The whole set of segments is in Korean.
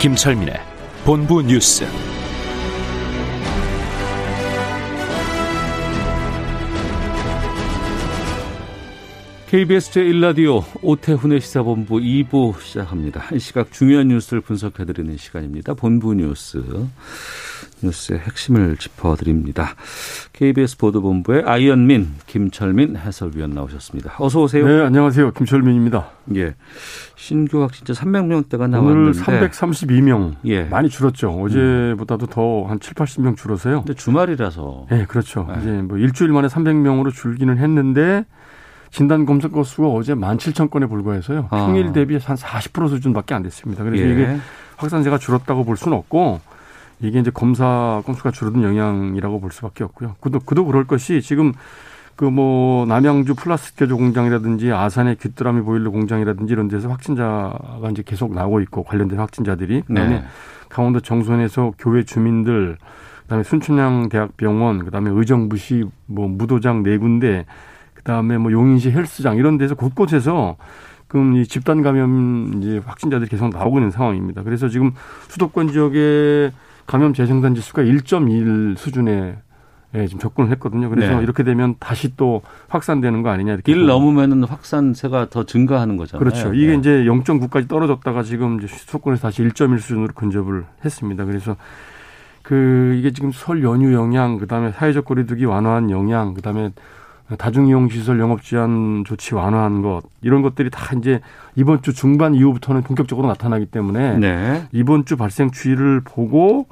김철민의 본부 뉴스. KBS 제1라디오 오태훈의 시사본부 2부 시작합니다. 한 시각 중요한 뉴스를 분석해드리는 시간입니다. 본부 뉴스. 뉴스의 핵심을 짚어드립니다. KBS 보도본부의 아이언민, 김철민 해설위원 나오셨습니다. 어서 오세요. 네, 안녕하세요. 김철민입니다. 예. 신규 확진자 300명대가 오늘 나왔는데 332명. 예. 많이 줄었죠. 어제보다도 더 한 7, 80명 줄어서요. 근데 주말이라서 네, 그렇죠. 네. 이제 뭐 일주일 만에 300명으로 줄기는 했는데 진단 검사 건수가 어제 17,000건에 불과해서요. 아. 평일 대비 한 40% 수준밖에 안 됐습니다. 그래서 예. 이게 확산세가 줄었다고 볼 수는 없고 이게 이제 검사 건수가 줄어든 영향이라고 볼 수밖에 없고요. 그도 그도 그럴 것이 지금 그 뭐 남양주 플라스틱 제조 공장이라든지 아산의 귀뚜라미 보일러 공장이라든지 이런 데서 확진자가 이제 계속 나오고 있고 관련된 확진자들이 그다음에 네. 강원도 정선에서 교회 주민들 그다음에 순천향 대학병원 그다음에 의정부시 뭐 무도장 네 군데 그다음에 뭐 용인시 헬스장 이런 데서 곳곳에서 그럼 이 집단 감염 이제 확진자들이 계속 나오고 있는 상황입니다. 그래서 지금 수도권 지역의 감염 재생산 지 수가 1.1 수준에 예, 지금 접근을 했거든요. 그래서 네. 이렇게 되면 다시 또 확산되는 거 아니냐 이렇게 길 보고. 넘으면은 확산세가 더 증가하는 거잖아요. 그렇죠. 이게 네. 이제 0.9까지 떨어졌다가 지금 이제 수도권에서 다시 1.1 수준으로 근접을 했습니다. 그래서 그 이게 지금 설 연휴 영향, 그다음에 사회적 거리두기 완화한 영향, 그다음에 다중이용 시설 영업 제한 조치 완화한 것 이런 것들이 다 이제 이번 주 중반 이후부터는 본격적으로 나타나기 때문에 네. 이번 주 발생 추이를 보고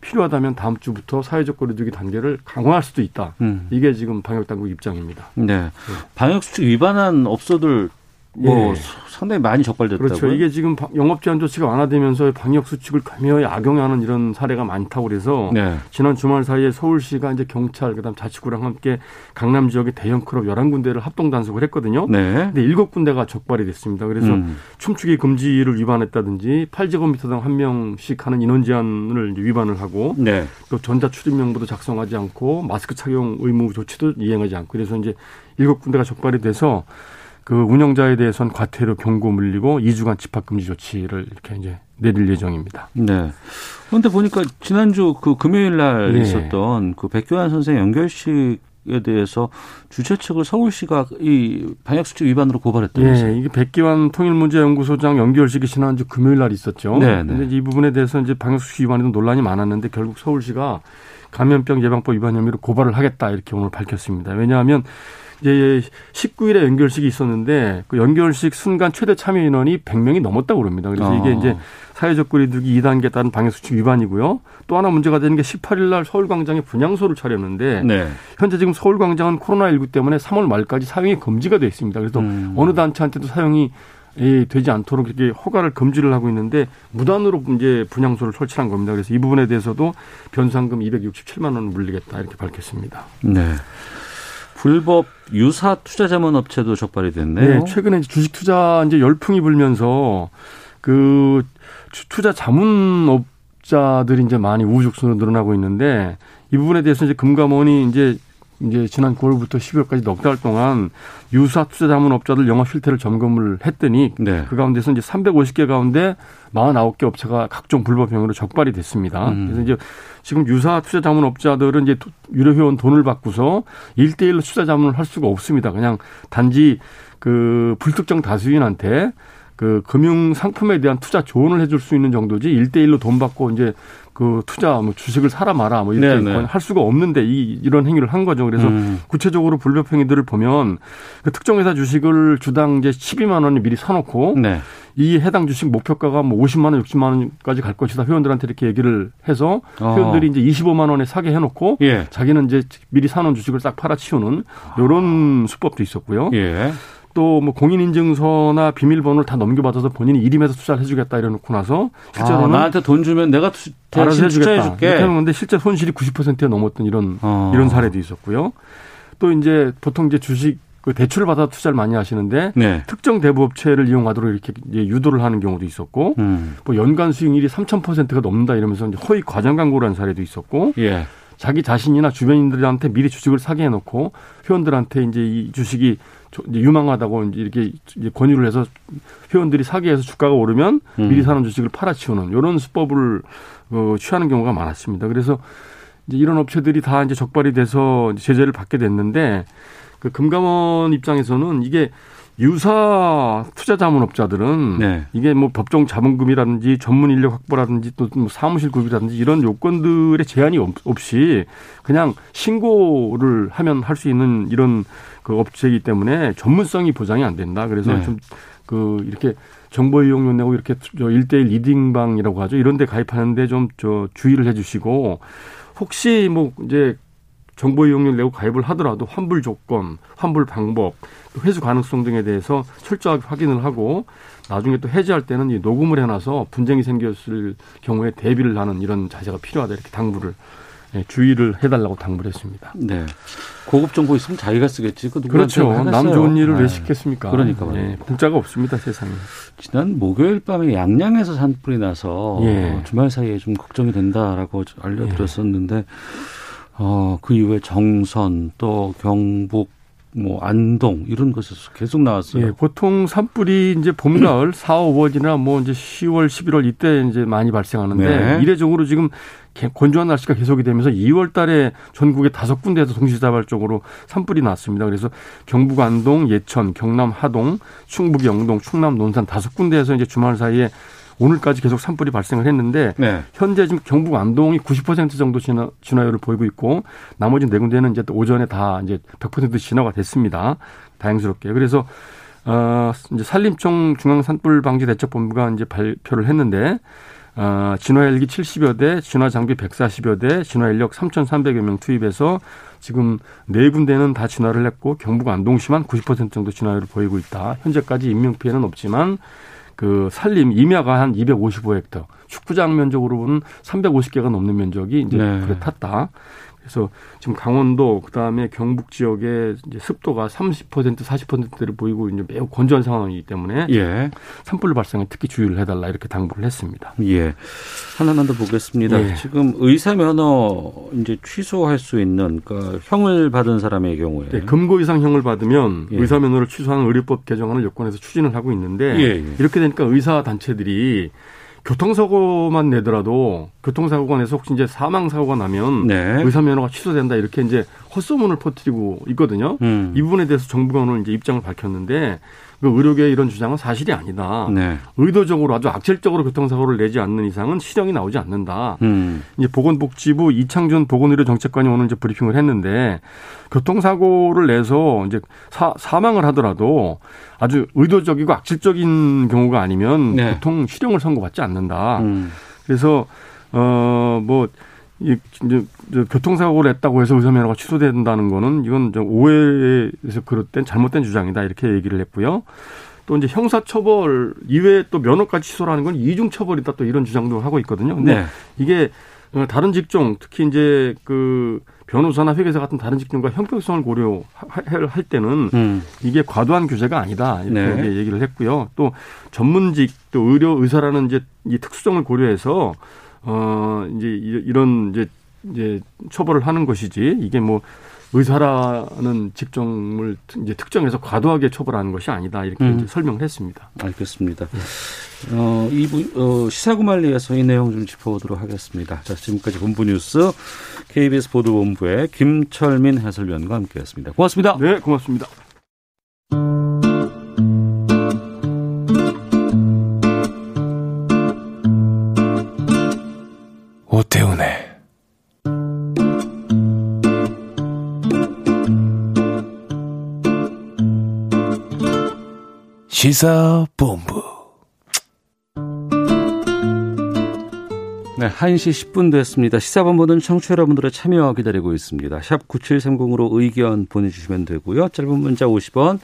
필요하다면 다음 주부터 사회적 거리두기 단계를 강화할 수도 있다. 음. 이게 지금 방역 당국 입장입니다. 네. 방역 수칙 위반한 업소들 뭐 예. 상당히 많이 적발됐다고요. 그렇죠. 이게 지금 방- 영업 제한 조치가 완화되면서 방역 수칙을 교묘히 악용하는 이런 사례가 많다고 그래서 네. 지난 주말 사이에 서울시가 이제 경찰 그다음 자치구랑 함께 강남 지역의 대형 클럽 11군데를 합동 단속을 했거든요. 네. 근데 일곱 군데가 적발이 됐습니다. 그래서 음. 춤추기 금지를 위반했다든지 8제곱미터당 한 명씩 하는 인원 제한을 위반을 하고 네. 또 전자 출입명부도 작성하지 않고 마스크 착용 의무 조치도 이행하지 않고 그래서 이제 일곱 군데가 적발이 돼서 그 운영자에 대해서는 과태료 경고 물리고 2주간 집합 금지 조치를 이렇게 이제 내릴 예정입니다. 네. 그런데 보니까 지난주 그 금요일 날 네. 있었던 그 백교환 선생 연결식 에 대해서 주최 측을 서울시가 이 방역 수칙 위반으로 고발했다면서요. 예, 이게 백기환 통일문제연구소장 연결식이 지난주 금요일 날 있었죠. 네, 네. 근데 이 부분에 대해서 이제 방역수칙 위반에도 논란이 많았는데 결국 서울시가 감염병 예방법 위반 혐의로 고발을 하겠다 이렇게 오늘 밝혔습니다. 왜냐하면 이제 19일에 연결식이 있었는데 그 연결식 순간 최대 참여 인원이 100명이 넘었다고 그럽니다. 그래서 이게 어. 이제 사회적 거리두기 2단계에 따른 방역수칙 위반이고요. 또 하나 문제가 되는 게 18일 날 서울광장에 분향소를 차렸는데 네. 현재 지금 서울광장은 코로나19 때문에 3월 말까지 사용이 금지가 돼 있습니다. 그래서 음. 어느 단체한테도 사용이 예, 되지 않도록 이렇게 허가를 금지를 하고 있는데 무단으로 이제 분향소를 설치한 겁니다. 그래서 이 부분에 대해서도 변상금 267만 원을 물리겠다 이렇게 밝혔습니다. 네. 불법 유사 투자 자문 업체도 적발이 됐네요. 네, 최근에 주식 투자 이제 열풍이 불면서 그 주- 투자 자문 업자들이 이제 많이 우후죽순으로 늘어나고 있는데 이 부분에 대해서 이제 금감원이 이제 이제 지난 9월부터 12월까지 넉 달 동안 유사 투자 자문업자들 영업 실태를 점검을 했더니 네. 그 가운데서 이제 350개 가운데 49개 업체가 각종 불법 행위로 적발이 됐습니다. 음. 그래서 이제 지금 유사 투자 자문업자들은 이제 유료 회원 돈을 받고서 1대1로 투자 자문을 할 수가 없습니다. 그냥 단지 그 불특정 다수인한테 그 금융 상품에 대한 투자 조언을 해줄 수 있는 정도지 1대1로 돈 받고 이제 그 투자 뭐 주식을 사라 마라 뭐 이렇게 네네. 할 수가 없는데 이 이런 행위를 한 거죠. 그래서 음. 구체적으로 불법 행위들을 보면 그 특정 회사 주식을 주당 이제 12만 원을 미리 사놓고 네. 이 해당 주식 목표가가 뭐 50만 원, 60만 원까지 갈 것이다 회원들한테 이렇게 얘기를 해서 어. 회원들이 이제 25만 원에 사게 해놓고 예. 자기는 이제 미리 사놓은 주식을 싹 팔아치우는 이런 수법도 있었고요. 예. 또 뭐 공인인증서나 비밀번호를 다 넘겨받아서 본인이 일임해서 투자를 해주겠다 이래놓고 나서 실제로는 아, 나한테 돈 주면 내가 투, 알아서 대신 해주겠다. 투자해줄게. 이렇게 하는 건데 실제 손실이 90%에 넘었던 이런 어. 이런 사례도 있었고요. 또 이제 보통 이제 주식 그 대출을 받아 투자를 많이 하시는데 네. 특정 대부업체를 이용하도록 이렇게 유도를 하는 경우도 있었고 음. 뭐 연간 수익률이 3,000%가 넘는다 이러면서 이제 허위 과장 광고를 한 사례도 있었고 예. 자기 자신이나 주변인들한테 미리 주식을 사게 해놓고 회원들한테 이제 이 주식이 유망하다고 이제 이렇게 권유를 해서 회원들이 사게 해서 주가가 오르면 음. 미리 사는 주식을 팔아치우는 이런 수법을 어, 취하는 경우가 많았습니다. 그래서 이제 이런 업체들이 다 이제 적발이 돼서 제재를 받게 됐는데 그 금감원 입장에서는 이게 유사 투자 자문업자들은 네. 이게 뭐 법정 자본금이라든지 전문 인력 확보라든지 또 뭐 사무실 구비라든지 이런 요건들의 제한이 없- 없이 그냥 신고를 하면 할 수 있는 이런 그 업체이기 때문에 전문성이 보장이 안 된다. 그래서 네. 좀그 이렇게 정보 이용료 내고 이렇게 저 일대일 리딩방이라고 하죠. 이런 데 가입하는데 좀 저 주의를 해 주시고 혹시 뭐 이제 정보 이용료를 내고 가입을 하더라도 환불 조건, 환불 방법, 또 회수 가능성 등에 대해서 철저하게 확인을 하고 나중에 또 해지할 때는 이 녹음을 해놔서 분쟁이 생겼을 경우에 대비를 하는 이런 자세가 필요하다 이렇게 당부를 예, 주의를 해달라고 당부를 했습니다. 네. 고급 정보 있으면 자기가 쓰겠지. 그 그렇죠. 남 좋은 일을 네. 왜 시켰습니까? 그러니까 예, 말이에요. 공짜가 없습니다 세상에. 지난 목요일 밤에 양양에서 산불이 나서 예. 어, 주말 사이에 좀 걱정이 된다라고 알려드렸었는데 어, 그 이후에 정선 또 경북 뭐 안동 이런 곳에서 계속 나왔어요. 예, 보통 산불이 이제 봄, 가을, 4, 5월이나 뭐 이제 10월, 11월 이때 이제 많이 발생하는데 네. 이례적으로 지금 개- 건조한 날씨가 계속이 되면서 2월 달에 전국에 다섯 군데에서 동시다발적으로 산불이 났습니다. 그래서 경북 안동, 예천, 경남 하동, 충북 영동, 충남 논산 다섯 군데에서 이제 주말 사이에 오늘까지 계속 산불이 발생을 했는데 네. 현재 지금 경북 안동이 90% 정도 진화, 진화율을 보이고 있고 나머지 네 군데는 이제 또 오전에 다 이제 100% 진화가 됐습니다. 다행스럽게. 그래서 어 이제 산림청 중앙 산불 방지 대책 본부가 이제 발표를 했는데 어 진화 헬기 70여 대, 진화 장비 140여 대, 진화 인력 3,300여 명 투입해서 지금 네 군데는 다 진화를 했고 경북 안동시만 90% 정도 진화율을 보이고 있다. 현재까지 인명 피해는 없지만 그 산림 임야가 한 255헥터, 축구장 면적으로 보면 350개가 넘는 면적이 이제 네. 불에 탔다. 그래서 지금 강원도 그다음에 경북 지역에 이제 습도가 30% 40%대를 보이고 이제 매우 건조한 상황이기 때문에 예. 산불 발생에 특히 주의를 해달라 이렇게 당부를 했습니다. 예. 하나만 더 보겠습니다. 예. 지금 의사 면허 이제 취소할 수 있는 그 형을 받은 사람의 경우에 네, 금고 이상 형을 받으면 예. 의사 면허를 취소하는 의료법 개정안을 여권에서 추진을 하고 있는데 예, 예. 이렇게 되니까 의사 단체들이 교통사고만 내더라도 교통사고가 내서 혹시 이제 사망 사고가 나면 네. 의사 면허가 취소된다 이렇게 이제 헛소문을 퍼뜨리고 있거든요. 음. 이 부분에 대해서 정부가 오늘 이제 입장을 밝혔는데 그 의료계의 이런 주장은 사실이 아니다. 네. 의도적으로 아주 악질적으로 교통사고를 내지 않는 이상은 실형이 나오지 않는다. 음. 이제 보건복지부 이창준 보건의료정책관이 오늘 이제 브리핑을 했는데 교통사고를 내서 이제 사, 사망을 하더라도 아주 의도적이고 악질적인 경우가 아니면 네. 보통 실형을 선고받지 않는다. 음. 그래서 어뭐 이 이제 저 교통사고를 냈다고 해서 의사면허가 취소된다는 거는 이건 좀 오해에서 그릇된 잘못된 주장이다 이렇게 얘기를 했고요. 또 이제 형사처벌 이외에 또 면허까지 취소라는 건 이중처벌이다 또 이런 주장도 하고 있거든요. 근데 네. 이게 어, 다른 직종 특히 이제 그 변호사나 회계사 같은 다른 직종과 형평성을 고려할 때는 음. 이게 과도한 규제가 아니다 이렇게 네. 얘기를 했고요. 또 전문직 또 의료 의사라는 이제 이 특수성을 고려해서 어 이제 이- 이런 이제 이제 처벌을 하는 것이지 이게 뭐 의사라는 직종을 특- 이제 특정해서 과도하게 처벌하는 것이 아니다 이렇게 음. 이제 설명을 했습니다. 알겠습니다. 어, 이부 어, 시사구말리에서 이 내용 좀 짚어보도록 하겠습니다. 자, 지금까지 본부 뉴스 KBS 보도본부의 김철민 해설위원과 함께했습니다. 고맙습니다. 네, 고맙습니다. 오태훈의 시사본부 네, 1시 10분 됐습니다. 시사본부는 청취자 여러분들의 참여 기다리고 있습니다. 샵 9730으로 의견 보내주시면 되고요. 짧은 문자 50원,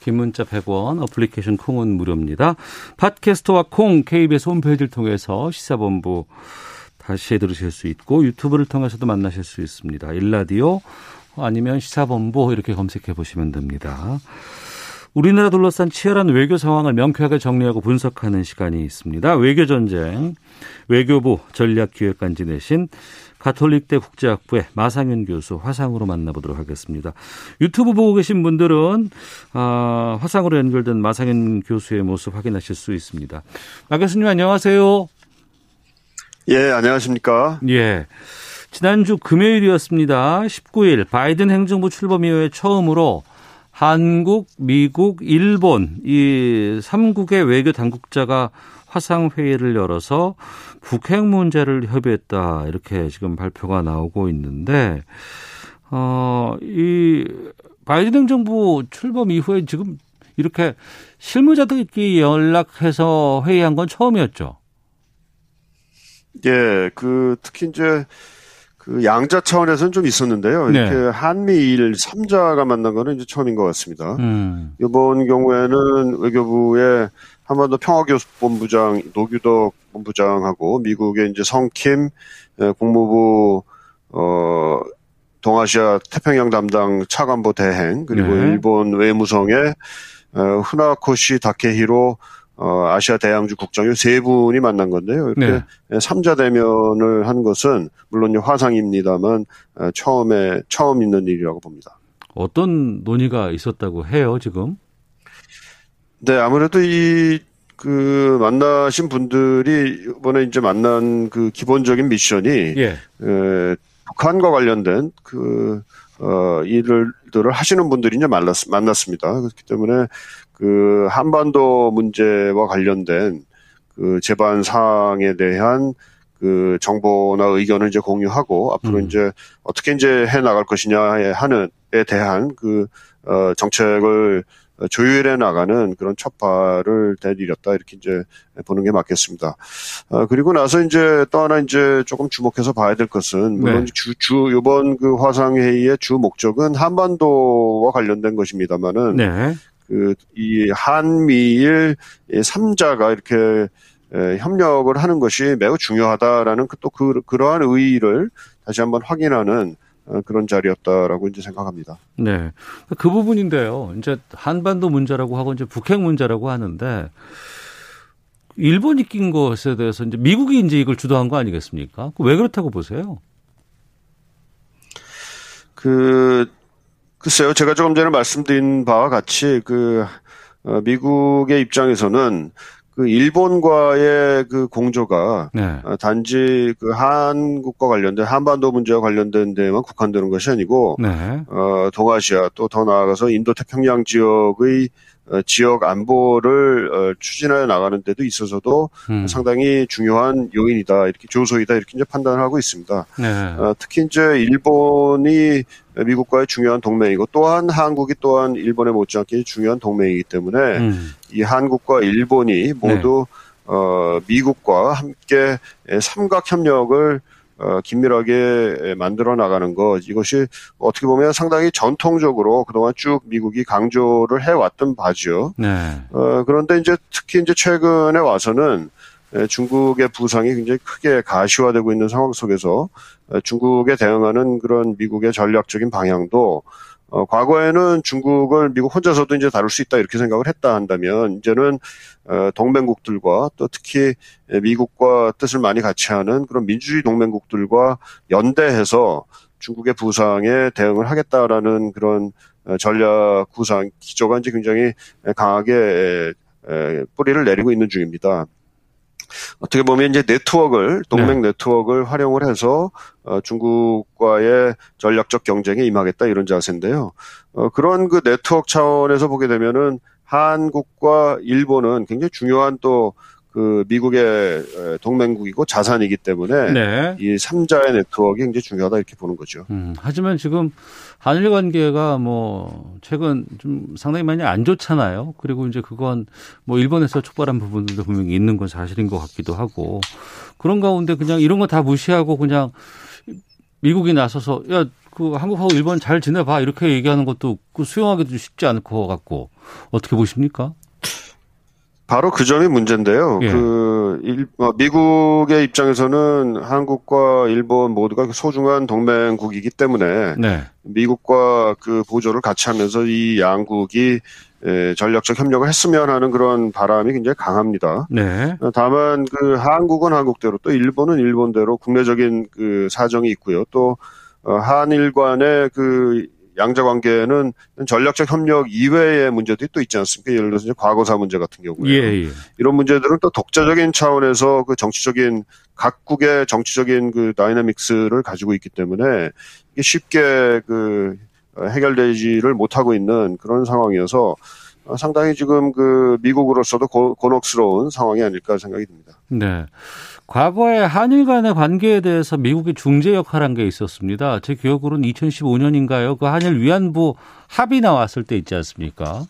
긴 문자 100원, 어플리케이션 콩은 무료입니다. 팟캐스트와 콩, KBS 홈페이지를 통해서 시사본부 다시 들으실 수 있고 유튜브를 통해서도 만나실 수 있습니다. 일라디오 아니면 시사본부 이렇게 검색해 보시면 됩니다. 우리나라 둘러싼 치열한 외교 상황을 명쾌하게 정리하고 분석하는 시간이 있습니다. 외교 전쟁, 외교부 전략기획관 지내신 가톨릭대 국제학부의 마상윤 교수 화상으로 만나보도록 하겠습니다. 유튜브 보고 계신 분들은 아, 화상으로 연결된 마상윤 교수의 모습 확인하실 수 있습니다. 마 교수님 안녕하세요. 예, 안녕하십니까? 예. 지난주 금요일이었습니다. 19일 바이든 행정부 출범 이후에 처음으로 한국, 미국, 일본 이 3국의 외교 당국자가 화상 회의를 열어서 북핵 문제를 협의했다 이렇게 지금 발표가 나오고 있는데 어 이 바이든 행정부 출범 이후에 지금 이렇게 실무자들끼리 연락해서 회의한 건 처음이었죠. 예, 그 특히 이제 그 양자 차원에서는 좀 있었는데요. 네. 이렇게 한미일 3자가 만난 거는 이제 처음인 것 같습니다. 음. 이번 경우에는 외교부의 한반도 평화교섭본부장 노규덕 본부장하고 미국의 이제 성킴 에, 국무부 어 동아시아 태평양 담당 차관보 대행 그리고 네. 일본 외무성의 어, 후나코시 다케히로 어, 아시아 대양주 국장이 세 분이 만난 건데요. 이렇게 네. 삼자 대면을 한 것은 물론 화상입니다만 어, 처음에 처음 있는 일이라고 봅니다. 어떤 논의가 있었다고 해요, 지금? 네, 아무래도 이, 그, 만나신 분들이 이번에 이제 만난 그 기본적인 미션이, 예. 에, 북한과 관련된 그, 어, 일들을 하시는 분들이 이제 만났, 만났습니다. 그렇기 때문에 그 한반도 문제와 관련된 그 재반 사항에 대한 그 정보나 의견을 이제 공유하고 앞으로 음. 이제 어떻게 이제 해 나갈 것이냐에 하는에 대한 그, 어, 정책을 조율해 나가는 그런 첫 발을 내디뎠다 이렇게 이제 보는 게 맞겠습니다. 어, 그리고 나서 이제 또 하나 이제 조금 주목해서 봐야 될 것은 물론 네. 주, 주 이번 그 화상 회의의 주 목적은 한반도와 관련된 것입니다만은 네. 그 이 한미일 이 3자가 이렇게 에, 협력을 하는 것이 매우 중요하다라는 그, 또 그, 그러한 의의를 다시 한번 확인하는 어, 그런 자리였다라고 이제 생각합니다. 네. 그 부분인데요. 이제 한반도 문제라고 하고 이제 북핵 문제라고 하는데 일본이 낀 것에 대해서 이제 미국이 이제 이걸 주도한 거 아니겠습니까? 그왜 그렇다고 보세요? 그 글쎄요, 제가 조금 전에 말씀드린 바와 같이 그 어, 미국의 입장에서는 그 일본과의 그 공조가 네. 어, 단지 그 한국과 관련된 한반도 문제와 관련된 데만 국한되는 것이 아니고 네. 어, 동아시아 또 더 나아가서 인도 태평양 지역의 어, 지역 안보를 어, 추진해 나가는 데도 있어서도 음. 상당히 중요한 요인이다 이렇게 조소이다 이렇게 이제 판단을 하고 있습니다. 네. 어, 특히 이제 일본이 미국과의 중요한 동맹이고 또한 한국이 또한 일본에 못지않게 중요한 동맹이기 때문에 음. 이 한국과 일본이 모두 어, 미국과 함께 삼각 협력을 어, 긴밀하게 만들어 나가는 것 이것이 어떻게 보면 상당히 전통적으로 그동안 쭉 미국이 강조를 해왔던 바지요. 네. 어, 그런데 이제 특히 이제 최근에 와서는 에, 중국의 부상이 굉장히 크게 가시화되고 있는 상황 속에서 에, 중국에 대응하는 그런 미국의 전략적인 방향도 어, 과거에는 중국을 미국 혼자서도 이제 다룰 수 있다 이렇게 생각을 했다 한다면 이제는 어, 동맹국들과 또 특히 에, 미국과 뜻을 많이 같이 하는 그런 민주주의 동맹국들과 연대해서 중국의 부상에 대응을 하겠다라는 그런 어, 전략 구상 기조가 이제 굉장히 강하게 뿌리를 내리고 있는 중입니다. 어떻게 보면 이제 네트워크를 동맹 네. 트워크를 활용을 해서 어, 중국과의 전략적 경쟁에 임하겠다 이런 자세인데요. 어, 그런 그 네트워크 차원에서 보게 되면은 한국과 일본은 굉장히 중요한 또 그 미국의 동맹국이고 자산이기 때문에 네. 이 3자의 네트워크가 굉장히 중요하다 이렇게 보는 거죠. 음, 하지만 지금 한일 관계가 뭐 최근 좀 상당히 많이 안 좋잖아요. 그리고 이제 그건 뭐 일본에서 촉발한 부분들도 분명히 있는 건 사실인 것 같기도 하고 그런 가운데 그냥 이런 거 다 무시하고 그냥 미국이 나서서 야 그 한국하고 일본 잘 지내봐 이렇게 얘기하는 것도 그 수용하기도 쉽지 않을 것 같고 어떻게 보십니까? 바로 그 점이 문제인데요. 예. 그 일, 어, 미국의 입장에서는 한국과 일본 모두가 소중한 동맹국이기 때문에 네. 미국과 그 보조를 같이 하면서 이 양국이 에, 전략적 협력을 했으면 하는 그런 바람이 굉장히 강합니다. 네. 다만 그 한국은 한국대로 또 일본은 일본대로 국내적인 그 사정이 있고요. 또 어, 한일 간의 그 양자 관계는 전략적 협력 이외의 문제들이 또 있지 않습니까? 예를 들어서 과거사 문제 같은 경우에 예, 예. 이런 문제들은 또 독자적인 차원에서 그 정치적인 각국의 정치적인 그 dynamics를 가지고 있기 때문에 이게 쉽게 그 해결되지를 못하고 있는 그런 상황이어서 어, 상당히 지금 그 미국으로서도 고, 곤혹스러운 상황이 아닐까 생각이 듭니다. 네. 과거에 한일 간의 관계에 대해서 미국이 중재 역할한 게 있었습니다. 제 기억으로는 2015년인가요? 그 한일 위안부 합의 나왔을 때 있지 않습니까?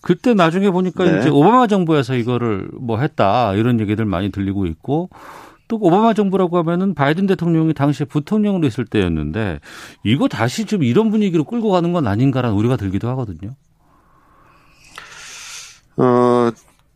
그때 나중에 보니까 네. 이제 오바마 정부에서 이거를 뭐 했다 이런 얘기들 많이 들리고 있고 또 오바마 정부라고 하면은 바이든 대통령이 당시에 부통령으로 있을 때였는데 이거 다시 좀 이런 분위기로 끌고 가는 건 아닌가라는 우려가 들기도 하거든요. 어,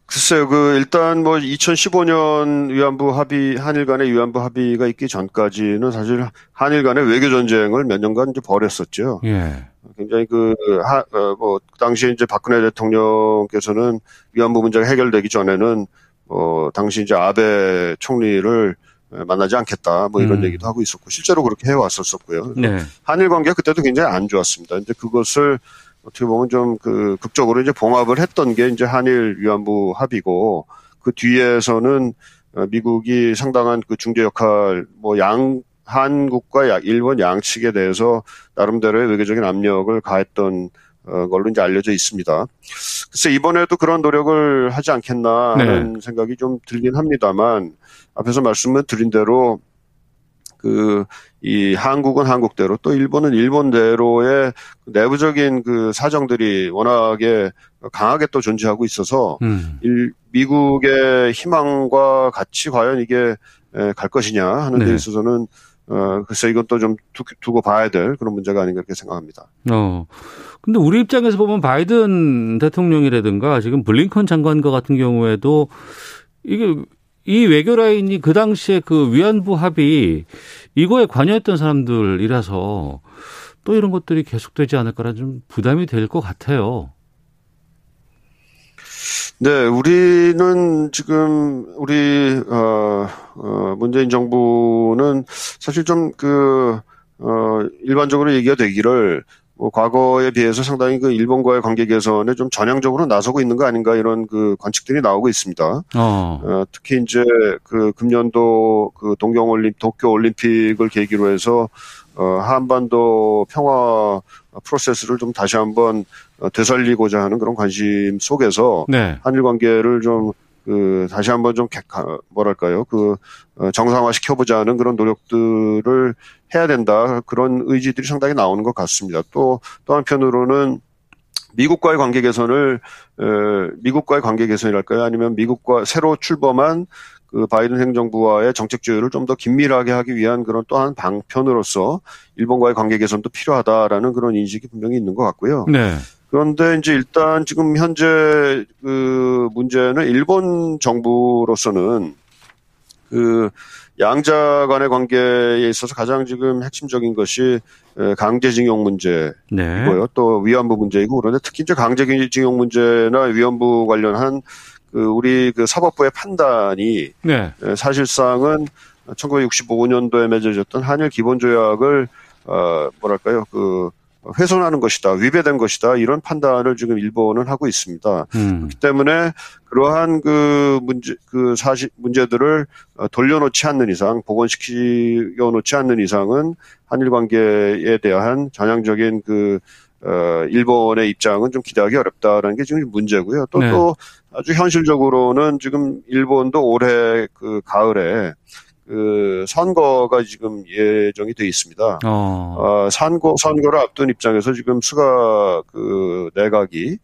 글쎄요, 그, 일단 뭐, 2015년 위안부 합의, 한일 간의 위안부 합의가 있기 전까지는 사실 한일 간의 외교전쟁을 몇 년간 이제 벌였었죠. 예. 굉장히 그, 하, 어, 뭐, 그 당시에 이제 박근혜 대통령께서는 위안부 문제가 해결되기 전에는, 어, 당시 이제 아베 총리를 만나지 않겠다, 뭐 이런 음. 얘기도 하고 있었고, 실제로 그렇게 해왔었었고요. 네. 한일 관계가 그때도 굉장히 안 좋았습니다. 이제 그것을 어떻게 보면 좀 그 극적으로 이제 봉합을 했던 게 이제 한일 위안부 합의고 그 뒤에서는 어, 미국이 상당한 그 중재 역할 뭐 양 한국과 야- 일본 양측에 대해서 나름대로의 외교적인 압력을 가했던 어, 걸로 이제 알려져 있습니다. 글쎄 이번에도 그런 노력을 하지 않겠나 하는 생각이 좀 들긴 합니다만 앞에서 말씀을 드린 대로 그 이 한국은 한국대로 또 일본은 일본대로의 내부적인 그 사정들이 워낙에 강하게 또 존재하고 있어서 음. 일, 미국의 희망과 같이 과연 이게 에, 갈 것이냐 하는 데 네. 있어서는 어 글쎄 이건 또 좀 두고 봐야 될 그런 문제가 아닌가 그렇게 생각합니다. 어. 근데 우리 입장에서 보면 바이든 대통령이라든가 지금 블링컨 장관과 같은 경우에도 이게 이 외교 라인이 그 당시에 그 위안부 합의 이거에 관여했던 사람들이라서 또 이런 것들이 계속되지 않을까라는 좀 부담이 될 것 같아요. 네, 우리는 지금 우리 어, 어 문재인 정부는 사실 좀그 어, 일반적으로 얘기가 되기를 뭐 과거에 비해서 상당히 그 일본과의 관계 개선에 좀 전향적으로 나서고 있는 거 아닌가 이런 그 관측들이 나오고 있습니다. 어. 어, 특히 이제 그 금년도 그 동경 올림 도쿄 올림픽을 계기로 해서 어, 한반도 평화 프로세스를 좀 다시 한번 어, 되살리고자 하는 그런 관심 속에서 네. 한일 관계를 좀 그 다시 한번 좀 객- 뭐랄까요 그 어, 정상화 시켜보자는 그런 노력들을 해야 된다 그런 의지들이 상당히 나오는 것 같습니다. 또 또 한편으로는 미국과의 관계 개선을 에, 미국과의 관계 개선이랄까요 아니면 미국과 새로 출범한 그 바이든 행정부와의 정책 조율을 좀 더 긴밀하게 하기 위한 그런 또한 방편으로서 일본과의 관계 개선도 필요하다라는 그런 인식이 분명히 있는 것 같고요. 네. 그런데 이제 일단 지금 현재 그 문제는 일본 정부로서는 그 양자 간의 관계에 있어서 가장 지금 핵심적인 것이 에, 강제징용 문제이고요. 네. 또 위안부 문제이고 그런데 특히 이제 강제징용 문제나 위안부 관련한 그 우리 그 사법부의 판단이 네. 에, 사실상은 1965년도에 맺어졌던 한일 기본조약을 어 뭐랄까요 그 훼손하는 것이다 위배된 것이다 이런 판단을 지금 일본은 하고 있습니다. 음. 그렇기 때문에 그러한 그 문제 그 사실 문제들을 어, 돌려놓지 않는 이상 복원시켜 놓지 않는 이상은 한일 관계에 대한 전향적인 그 어, 일본의 입장은 좀 기대하기 어렵다라는 게 지금 문제고요. 또, 네. 또 아주 현실적으로는 지금 일본도 올해 그 가을에 그 선거가 지금 예정이 돼 있습니다. 어. 어, 선거, 선거를 앞둔 입장에서 지금 수가 그 내각이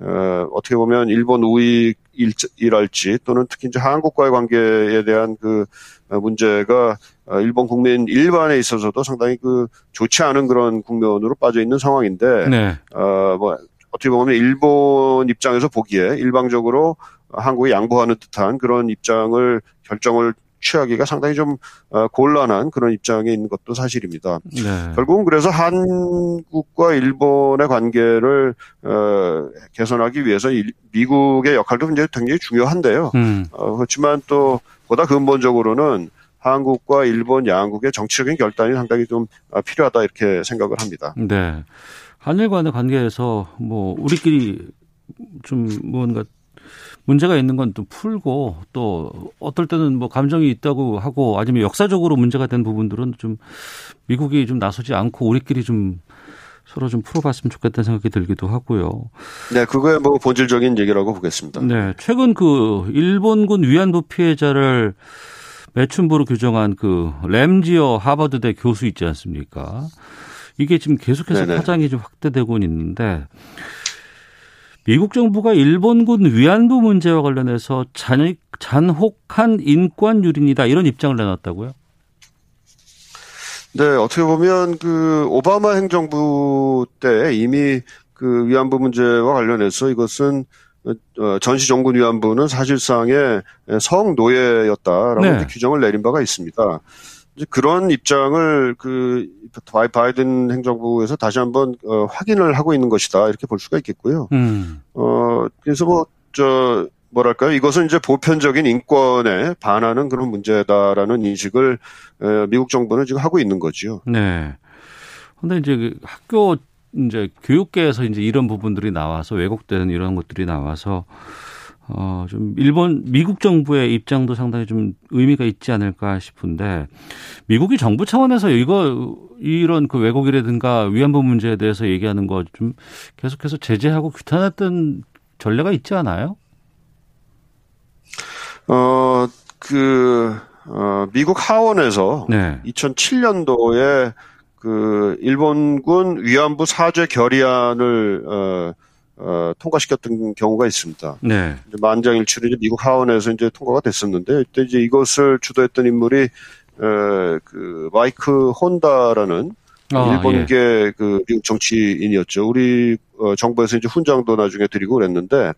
어, 어떻게 보면 일본 우익이랄지 또는 특히 이제 한국과의 관계에 대한 그 어, 문제가 어, 일본 국민 일반에 있어서도 상당히 그 좋지 않은 그런 국면으로 빠져 있는 상황인데 네. 어, 뭐 어떻게 보면 일본 입장에서 보기에 일방적으로 한국에 양보하는 듯한 그런 입장을 결정을 취하기가 상당히 좀 어, 곤란한 그런 입장에 있는 것도 사실입니다. 네. 결국은 그래서 한국과 일본의 관계를 어, 개선하기 위해서 일- 미국의 역할도 굉장히, 중요한데요. 음. 어, 그렇지만 또 보다 근본적으로는 한국과 일본 양국의 정치적인 결단이 상당히 좀 아, 필요하다 이렇게 생각을 합니다. 네. 한일 간의 관계에서 뭐 우리끼리 좀 뭔가 문제가 있는 건 또 풀고 또 어떨 때는 뭐 감정이 있다고 하고 아니면 역사적으로 문제가 된 부분들은 좀 미국이 좀 나서지 않고 우리끼리 좀 서로 좀 풀어봤으면 좋겠다는 생각이 들기도 하고요. 네, 그거의 뭐 본질적인 얘기라고 보겠습니다. 네. 최근 그 일본군 위안부 피해자를 매춘부로 규정한 그 램지어 하버드대 교수 있지 않습니까? 이게 지금 계속해서 네네. 파장이 좀 확대되고 있는데 미국 정부가 일본군 위안부 문제와 관련해서 잔, 잔혹한 인권 유린이다 이런 입장을 내놨다고요? 네, 어떻게 보면 그 오바마 행정부 때 이미 그 위안부 문제와 관련해서 이것은 어, 전시 종군 위안부는 사실상의 성노예였다라고 네. 규정을 내린 바가 있습니다. 이제 그런 입장을 그 바이- 바이든 행정부에서 다시 한번 어, 확인을 하고 있는 것이다 이렇게 볼 수가 있겠고요. 음. 어, 그래서 뭐, 저, 뭐랄까요. 이것은 이제 보편적인 인권에 반하는 그런 문제다라는 인식을, 에, 미국 정부는 지금 하고 있는 거지요. 네. 근데 이제 그 학교 이제 교육계에서 이제 이런 부분들이 나와서 왜곡되는 이런 것들이 나와서 어 좀 일본 미국 정부의 입장도 상당히 좀 의미가 있지 않을까 싶은데 미국이 정부 차원에서 이거 이런 그 왜곡이라든가 위안부 문제에 대해서 얘기하는 거 좀 계속해서 제재하고 규탄했던 전례가 있지 않아요? 어, 그, 어, 미국 하원에서 네. 2007년도에 그 일본군 위안부 사죄 결의안을 어, 어, 통과시켰던 경우가 있습니다. 네. 만장일치로 이제 미국 하원에서 이제 통과가 됐었는데 이때 이제 이것을 주도했던 인물이 에, 그 마이크 혼다라는 아, 예. 일본계 그 미국 정치인이었죠. 우리 어, 정부에서 이제 훈장도 나중에 드리고 그랬는데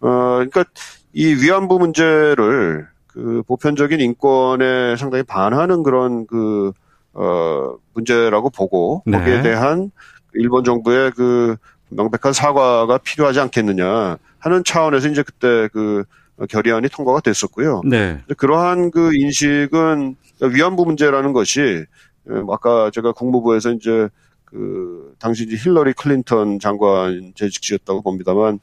어 그러니까 이 위안부 문제를 그 보편적인 인권에 상당히 반하는 그런 그 어, 문제라고 보고 네. 거기에 대한 일본 정부의 그 명백한 사과가 필요하지 않겠느냐 하는 차원에서 이제 그때 그 결의안이 통과가 됐었고요. 네. 그러한 그 인식은 위안부 문제라는 것이 어, 아까 제가 국무부에서 이제 그 당시 이제 힐러리 클린턴 장관 재직지였다고 봅니다만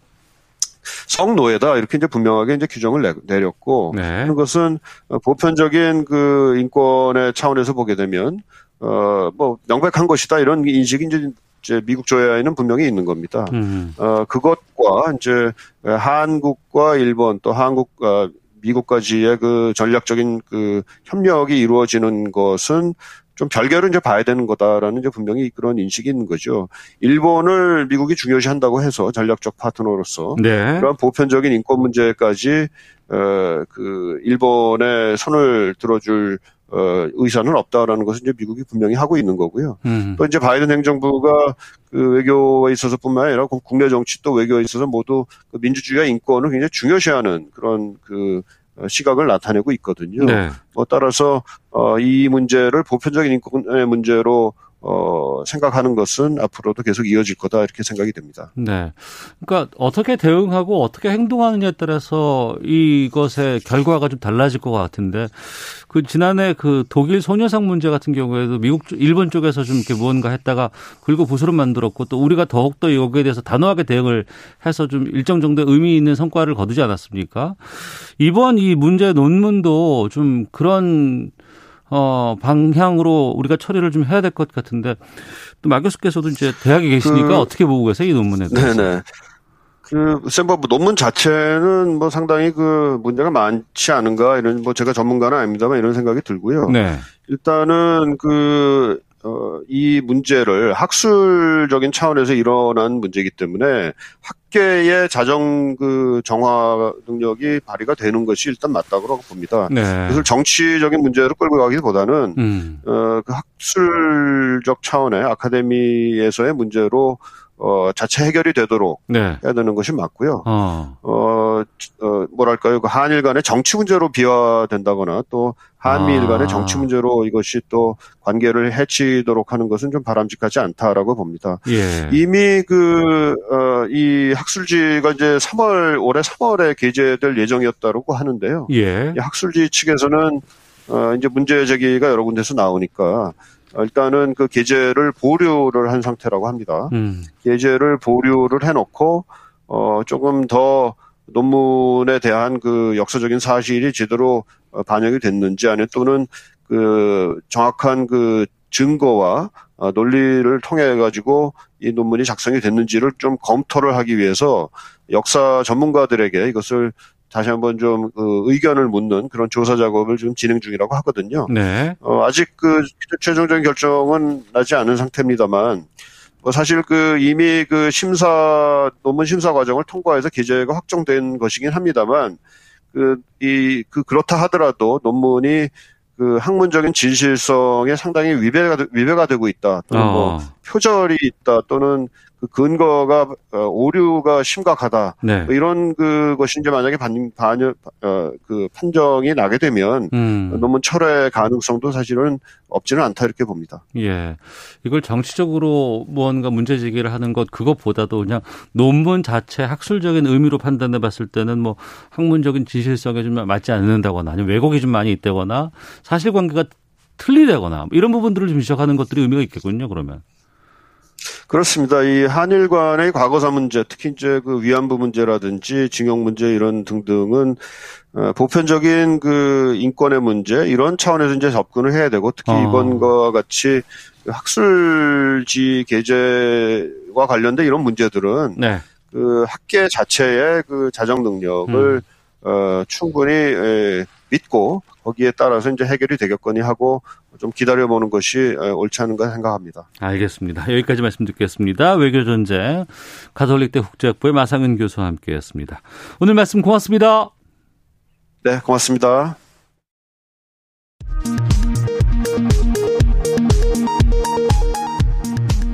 성노예다 이렇게 이제 분명하게 이제 규정을 내, 내렸고 네. 하는 것은 어, 보편적인 그 인권의 차원에서 보게 되면 어뭐 명백한 것이다 이런 인식이 이제 이제 미국 조야에는 분명히 있는 겁니다. 음. 어, 그것과 이제 한국과 일본 또 한국, 어, 미국까지의 그 전략적인 그 협력이 이루어지는 것은 좀 별개로 이제 봐야 되는 거다라는 이제 분명히 그런 인식이 있는 거죠. 일본을 미국이 중요시 한다고 해서 전략적 파트너로서 네. 그런 보편적인 인권 문제까지 어, 그 일본의 손을 들어줄 어, 의사는 없다라는 것을 이제 미국이 분명히 하고 있는 거고요. 음. 또 이제 바이든 행정부가 그 외교에 있어서뿐만 아니라 국내 정치 또 외교에 있어서 모두 그 민주주의와 인권을 굉장히 중요시하는 그런 그 어, 시각을 나타내고 있거든요. 네. 뭐 따라서 어, 이 문제를 보편적인 인권의 문제로 어, 생각하는 것은 앞으로도 계속 이어질 거다 이렇게 생각이 됩니다. 네. 그러니까 어떻게 대응하고 어떻게 행동하느냐에 따라서 이것의 결과가 좀 달라질 것 같은데 그 지난해 그 독일 소녀상 문제 같은 경우에도 미국 쪽, 일본 쪽에서 좀 이렇게 무언가 했다가 긁고 부스럼 만들었고 또 우리가 더욱더 여기에 대해서 단호하게 대응을 해서 좀 일정 정도의 의미 있는 성과를 거두지 않았습니까? 이번 이 문제 논문도 좀 그런 어, 방향으로 우리가 처리를 좀 해야 될 것 같은데 또 마 교수께서도 이제 대학에 계시니까 그- 어떻게 보고 계세요? 이 논문에 대해서. 네네. 그, 글쎄, 뭐, 논문 자체는 뭐 상당히 그 문제가 많지 않은가, 이런, 뭐 제가 전문가는 아닙니다만 이런 생각이 들고요. 네. 일단은 그, 어, 이 문제를 학술적인 차원에서 일어난 문제이기 때문에 학계의 자정 그 정화 능력이 발휘가 되는 것이 일단 맞다고 봅니다. 네. 그래서 정치적인 문제로 끌고 가기보다는 음. 어, 그 학술적 차원의 아카데미에서의 문제로 어, 자체 해결이 되도록 네. 해야 되는 것이 맞고요. 어. 어, 어, 뭐랄까요. 그 한일 간의 정치 문제로 비화된다거나 또 한미일 간의 아. 정치 문제로 이것이 또 관계를 해치도록 하는 것은 좀 바람직하지 않다라고 봅니다. 예. 이미 그, 어, 이 학술지가 이제 3월, 올해 3월에 게재될 예정이었다고 하는데요. 예. 이 학술지 측에서는 어, 이제 문제 제기가 여러 군데서 나오니까 어, 일단은 그 게재를 보류를 한 상태라고 합니다. 음. 게재를 보류를 해놓고 어, 조금 더 논문에 대한 그 역사적인 사실이 제대로 어, 반영이 됐는지 아니면 또는 그 정확한 그 증거와 어, 논리를 통해 가지고 이 논문이 작성이 됐는지를 좀 검토를 하기 위해서 역사 전문가들에게 이것을 다시 한번 좀그 의견을 묻는 그런 조사 작업을 지금 진행 중이라고 하거든요. 네. 어, 아직 그 최종적인 결정은 나지 않은 상태입니다만, 뭐 사실 그 이미 그 심사, 논문 심사 과정을 통과해서 게재가 확정된 것이긴 합니다만, 그, 이, 그, 그렇다 하더라도 논문이 그 학문적인 진실성에 상당히 위배가, 되- 위배가 되고 있다. 또는 뭐 어. 표절이 있다. 또는 그 근거가, 어, 오류가 심각하다. 네. 뭐 이런 그것이 이제 만약에 반, 반, 어, 그 판정이 나게 되면 음. 논문 철회 가능성도 사실은 없지는 않다 이렇게 봅니다. 예. 이걸 정치적으로 무언가 문제 제기를 하는 것 그것보다도 그냥 논문 자체 학술적인 의미로 판단해 봤을 때는 뭐 학문적인 진실성에 좀 맞지 않는다거나 아니면 왜곡이 좀 많이 있다거나 사실관계가 틀리다거나 뭐 이런 부분들을 좀 지적하는 것들이 의미가 있겠군요. 그러면. 그렇습니다. 이 한일 간의 과거사 문제, 특히 이제 그 위안부 문제라든지 징용 문제 이런 등등은 어, 보편적인 그 인권의 문제 이런 차원에서 이제 접근을 해야 되고 특히 어. 이번과 같이 그 학술지 게재와 관련된 이런 문제들은 네. 그 학계 자체의 그 자정 능력을 어, 충분히 에, 믿고 거기에 따라서 이제 해결이 되겠거니 하고 좀 기다려보는 것이 에, 옳지 않은가 생각합니다. 알겠습니다. 여기까지 말씀 듣겠습니다. 외교전쟁 가톨릭대 국제학부의 마상은 교수와 함께했습니다. 오늘 말씀 고맙습니다. 네, 고맙습니다.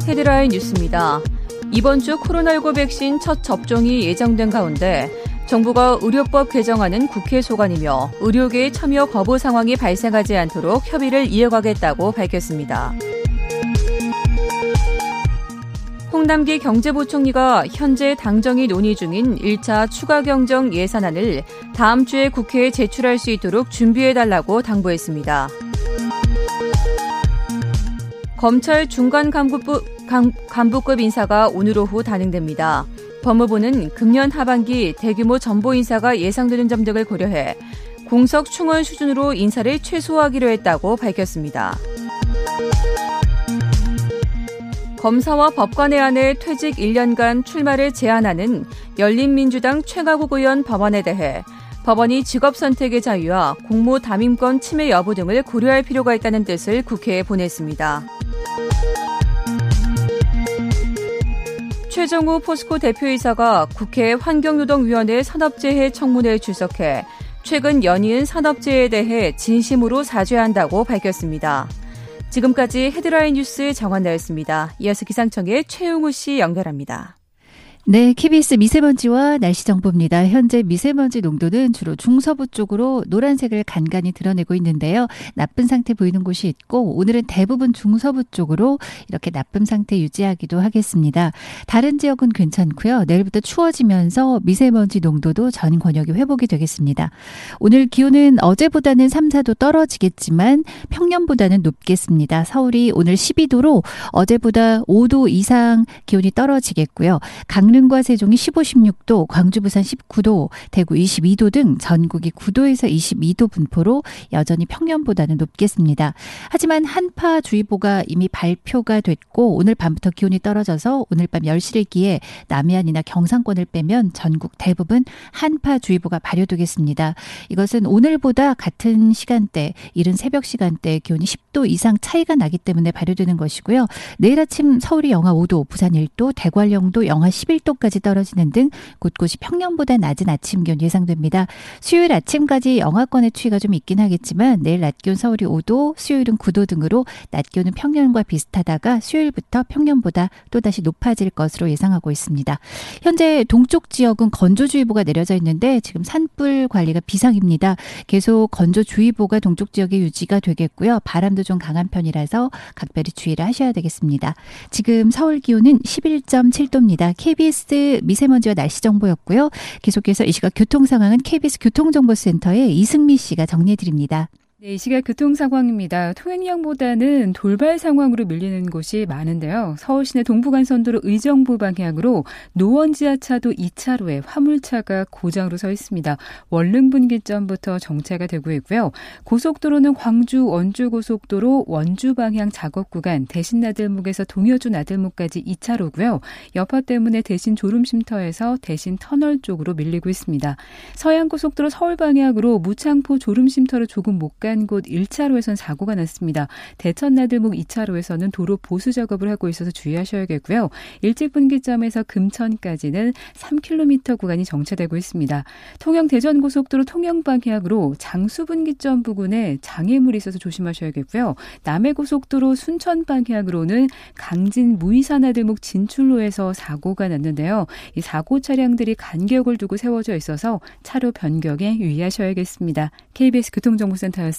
헤드라인 뉴스입니다. 이번 주 코로나19 백신 첫 접종이 예정된 가운데 정부가 의료법 개정안은 국회 소관이며 의료계의 참여 거부 상황이 발생하지 않도록 협의를 이어가겠다고 밝혔습니다. 홍남기 경제부총리가 현재 당정이 논의 중인 1차 추가 경정 예산안을 다음 주에 국회에 제출할 수 있도록 준비해달라고 당부했습니다. 검찰 중간 간부급 인사가 오늘 오후 단행됩니다. 법무부는 금년 하반기 대규모 전보 인사가 예상되는 점 등을 고려해 공석 충원 수준으로 인사를 최소화하기로 했다고 밝혔습니다. 검사와 법관의 안에 퇴직 1년간 출마를 제한하는 열린민주당 최가국 의원 법안에 대해 법원이 직업 선택의 자유와 공모 담임권 침해 여부 등을 고려할 필요가 있다는 뜻을 국회에 보냈습니다. 최정우 포스코 대표이사가 국회 환경노동위원회 산업재해 청문회에 출석해 최근 연이은 산업재해에 대해 진심으로 사죄한다고 밝혔습니다. 지금까지 헤드라인 뉴스 정한나였습니다. 이어서 기상청의 최용우 씨 연결합니다. 네, KBS 미세먼지와 날씨 정보입니다. 현재 미세먼지 농도는 주로 중서부 쪽으로 노란색을 간간히 드러내고 있는데요. 나쁜 상태 보이는 곳이 있고 오늘은 대부분 중서부 쪽으로 이렇게 나쁨 상태 유지하기도 하겠습니다. 다른 지역은 괜찮고요. 내일부터 추워지면서 미세먼지 농도도 전 권역이 회복이 되겠습니다. 오늘 기온은 어제보다는 3, 4도 떨어지겠지만 평년보다는 높겠습니다. 서울이 오늘 12도로 어제보다 5도 이상 기온이 떨어지겠고요. 강릉 강릉과 세종이 15, 16도, 광주, 부산 19도, 대구 22도 등 전국이 9도에서 22도 분포로 여전히 평년보다는 높겠습니다. 하지만 한파주의보가 이미 발표가 됐고 오늘 밤부터 기온이 떨어져서 오늘 밤 10시를 기해 남해안이나 경상권을 빼면 전국 대부분 한파주의보가 발효되겠습니다. 이것은 오늘보다 같은 시간대, 이른 새벽 시간대 기온이 10도 이상 차이가 나기 때문에 발효되는 것이고요. 내일 아침 서울이 영하 5도, 부산 1도, 대관령도 영하 11도까지 떨어지는 등 곳곳이 평년보다 낮은 아침 기온 예상됩니다. 수요일 아침까지 영하권의 추위가 좀 있긴 하겠지만 내일 낮 기온 서울이 5도, 수요일은 9도 등으로 낮 기온은 평년과 비슷하다가 수요일부터 평년보다 또다시 높아질 것으로 예상하고 있습니다. 현재 동쪽 지역은 건조주의보가 내려져 있는데 지금 산불 관리가 비상입니다. 계속 건조주의보가 동쪽 지역에 유지가 되겠고요. 바람도 좀 강한 편이라서 각별히 주의를 하셔야 되겠습니다. 지금 서울 기온은 11.7도입니다. KBS 미세먼지와 날씨 정보였고요. 계속해서 이 시각 교통 상황은 KBS 교통정보센터의 이승미 씨가 정리해 드립니다. 네, 이 시각 교통 상황입니다. 통행량보다는 돌발 상황으로 밀리는 곳이 많은데요. 서울시내 동부간선도로 의정부 방향으로 노원 지하차도 2차로에 화물차가 고장으로 서 있습니다. 원릉 분기점부터 정체가 되고 있고요. 고속도로는 광주 원주 고속도로 원주 방향 작업 구간 대신 나들목에서 동여주 나들목까지 2차로고요. 여파 때문에 대신 졸음쉼터에서 대신 터널 쪽으로 밀리고 있습니다. 서양 고속도로 서울 방향으로 무창포 졸음쉼터로 조금 못 가. 곳 1차로에선 사고가 났습니다. 대천 나들목 2차로에서는 도로 보수 작업을 하고 있어서 주의하셔야겠고요. 일찍 분기점에서 금천까지는 3km 구간이 정체되고 있습니다. 통영 대전 고속도로 통영 방향으로 장수 분기점 부근에 장애물이 있어서 조심하셔야겠고요. 남해 고속도로 순천 방향으로는 강진 무이사 나들목 진출로에서 사고가 났는데요. 이 사고 차량들이 간격을 두고 세워져 있어서 차로 변경에 유의하셔야겠습니다. KBS 교통정보센터였습니다.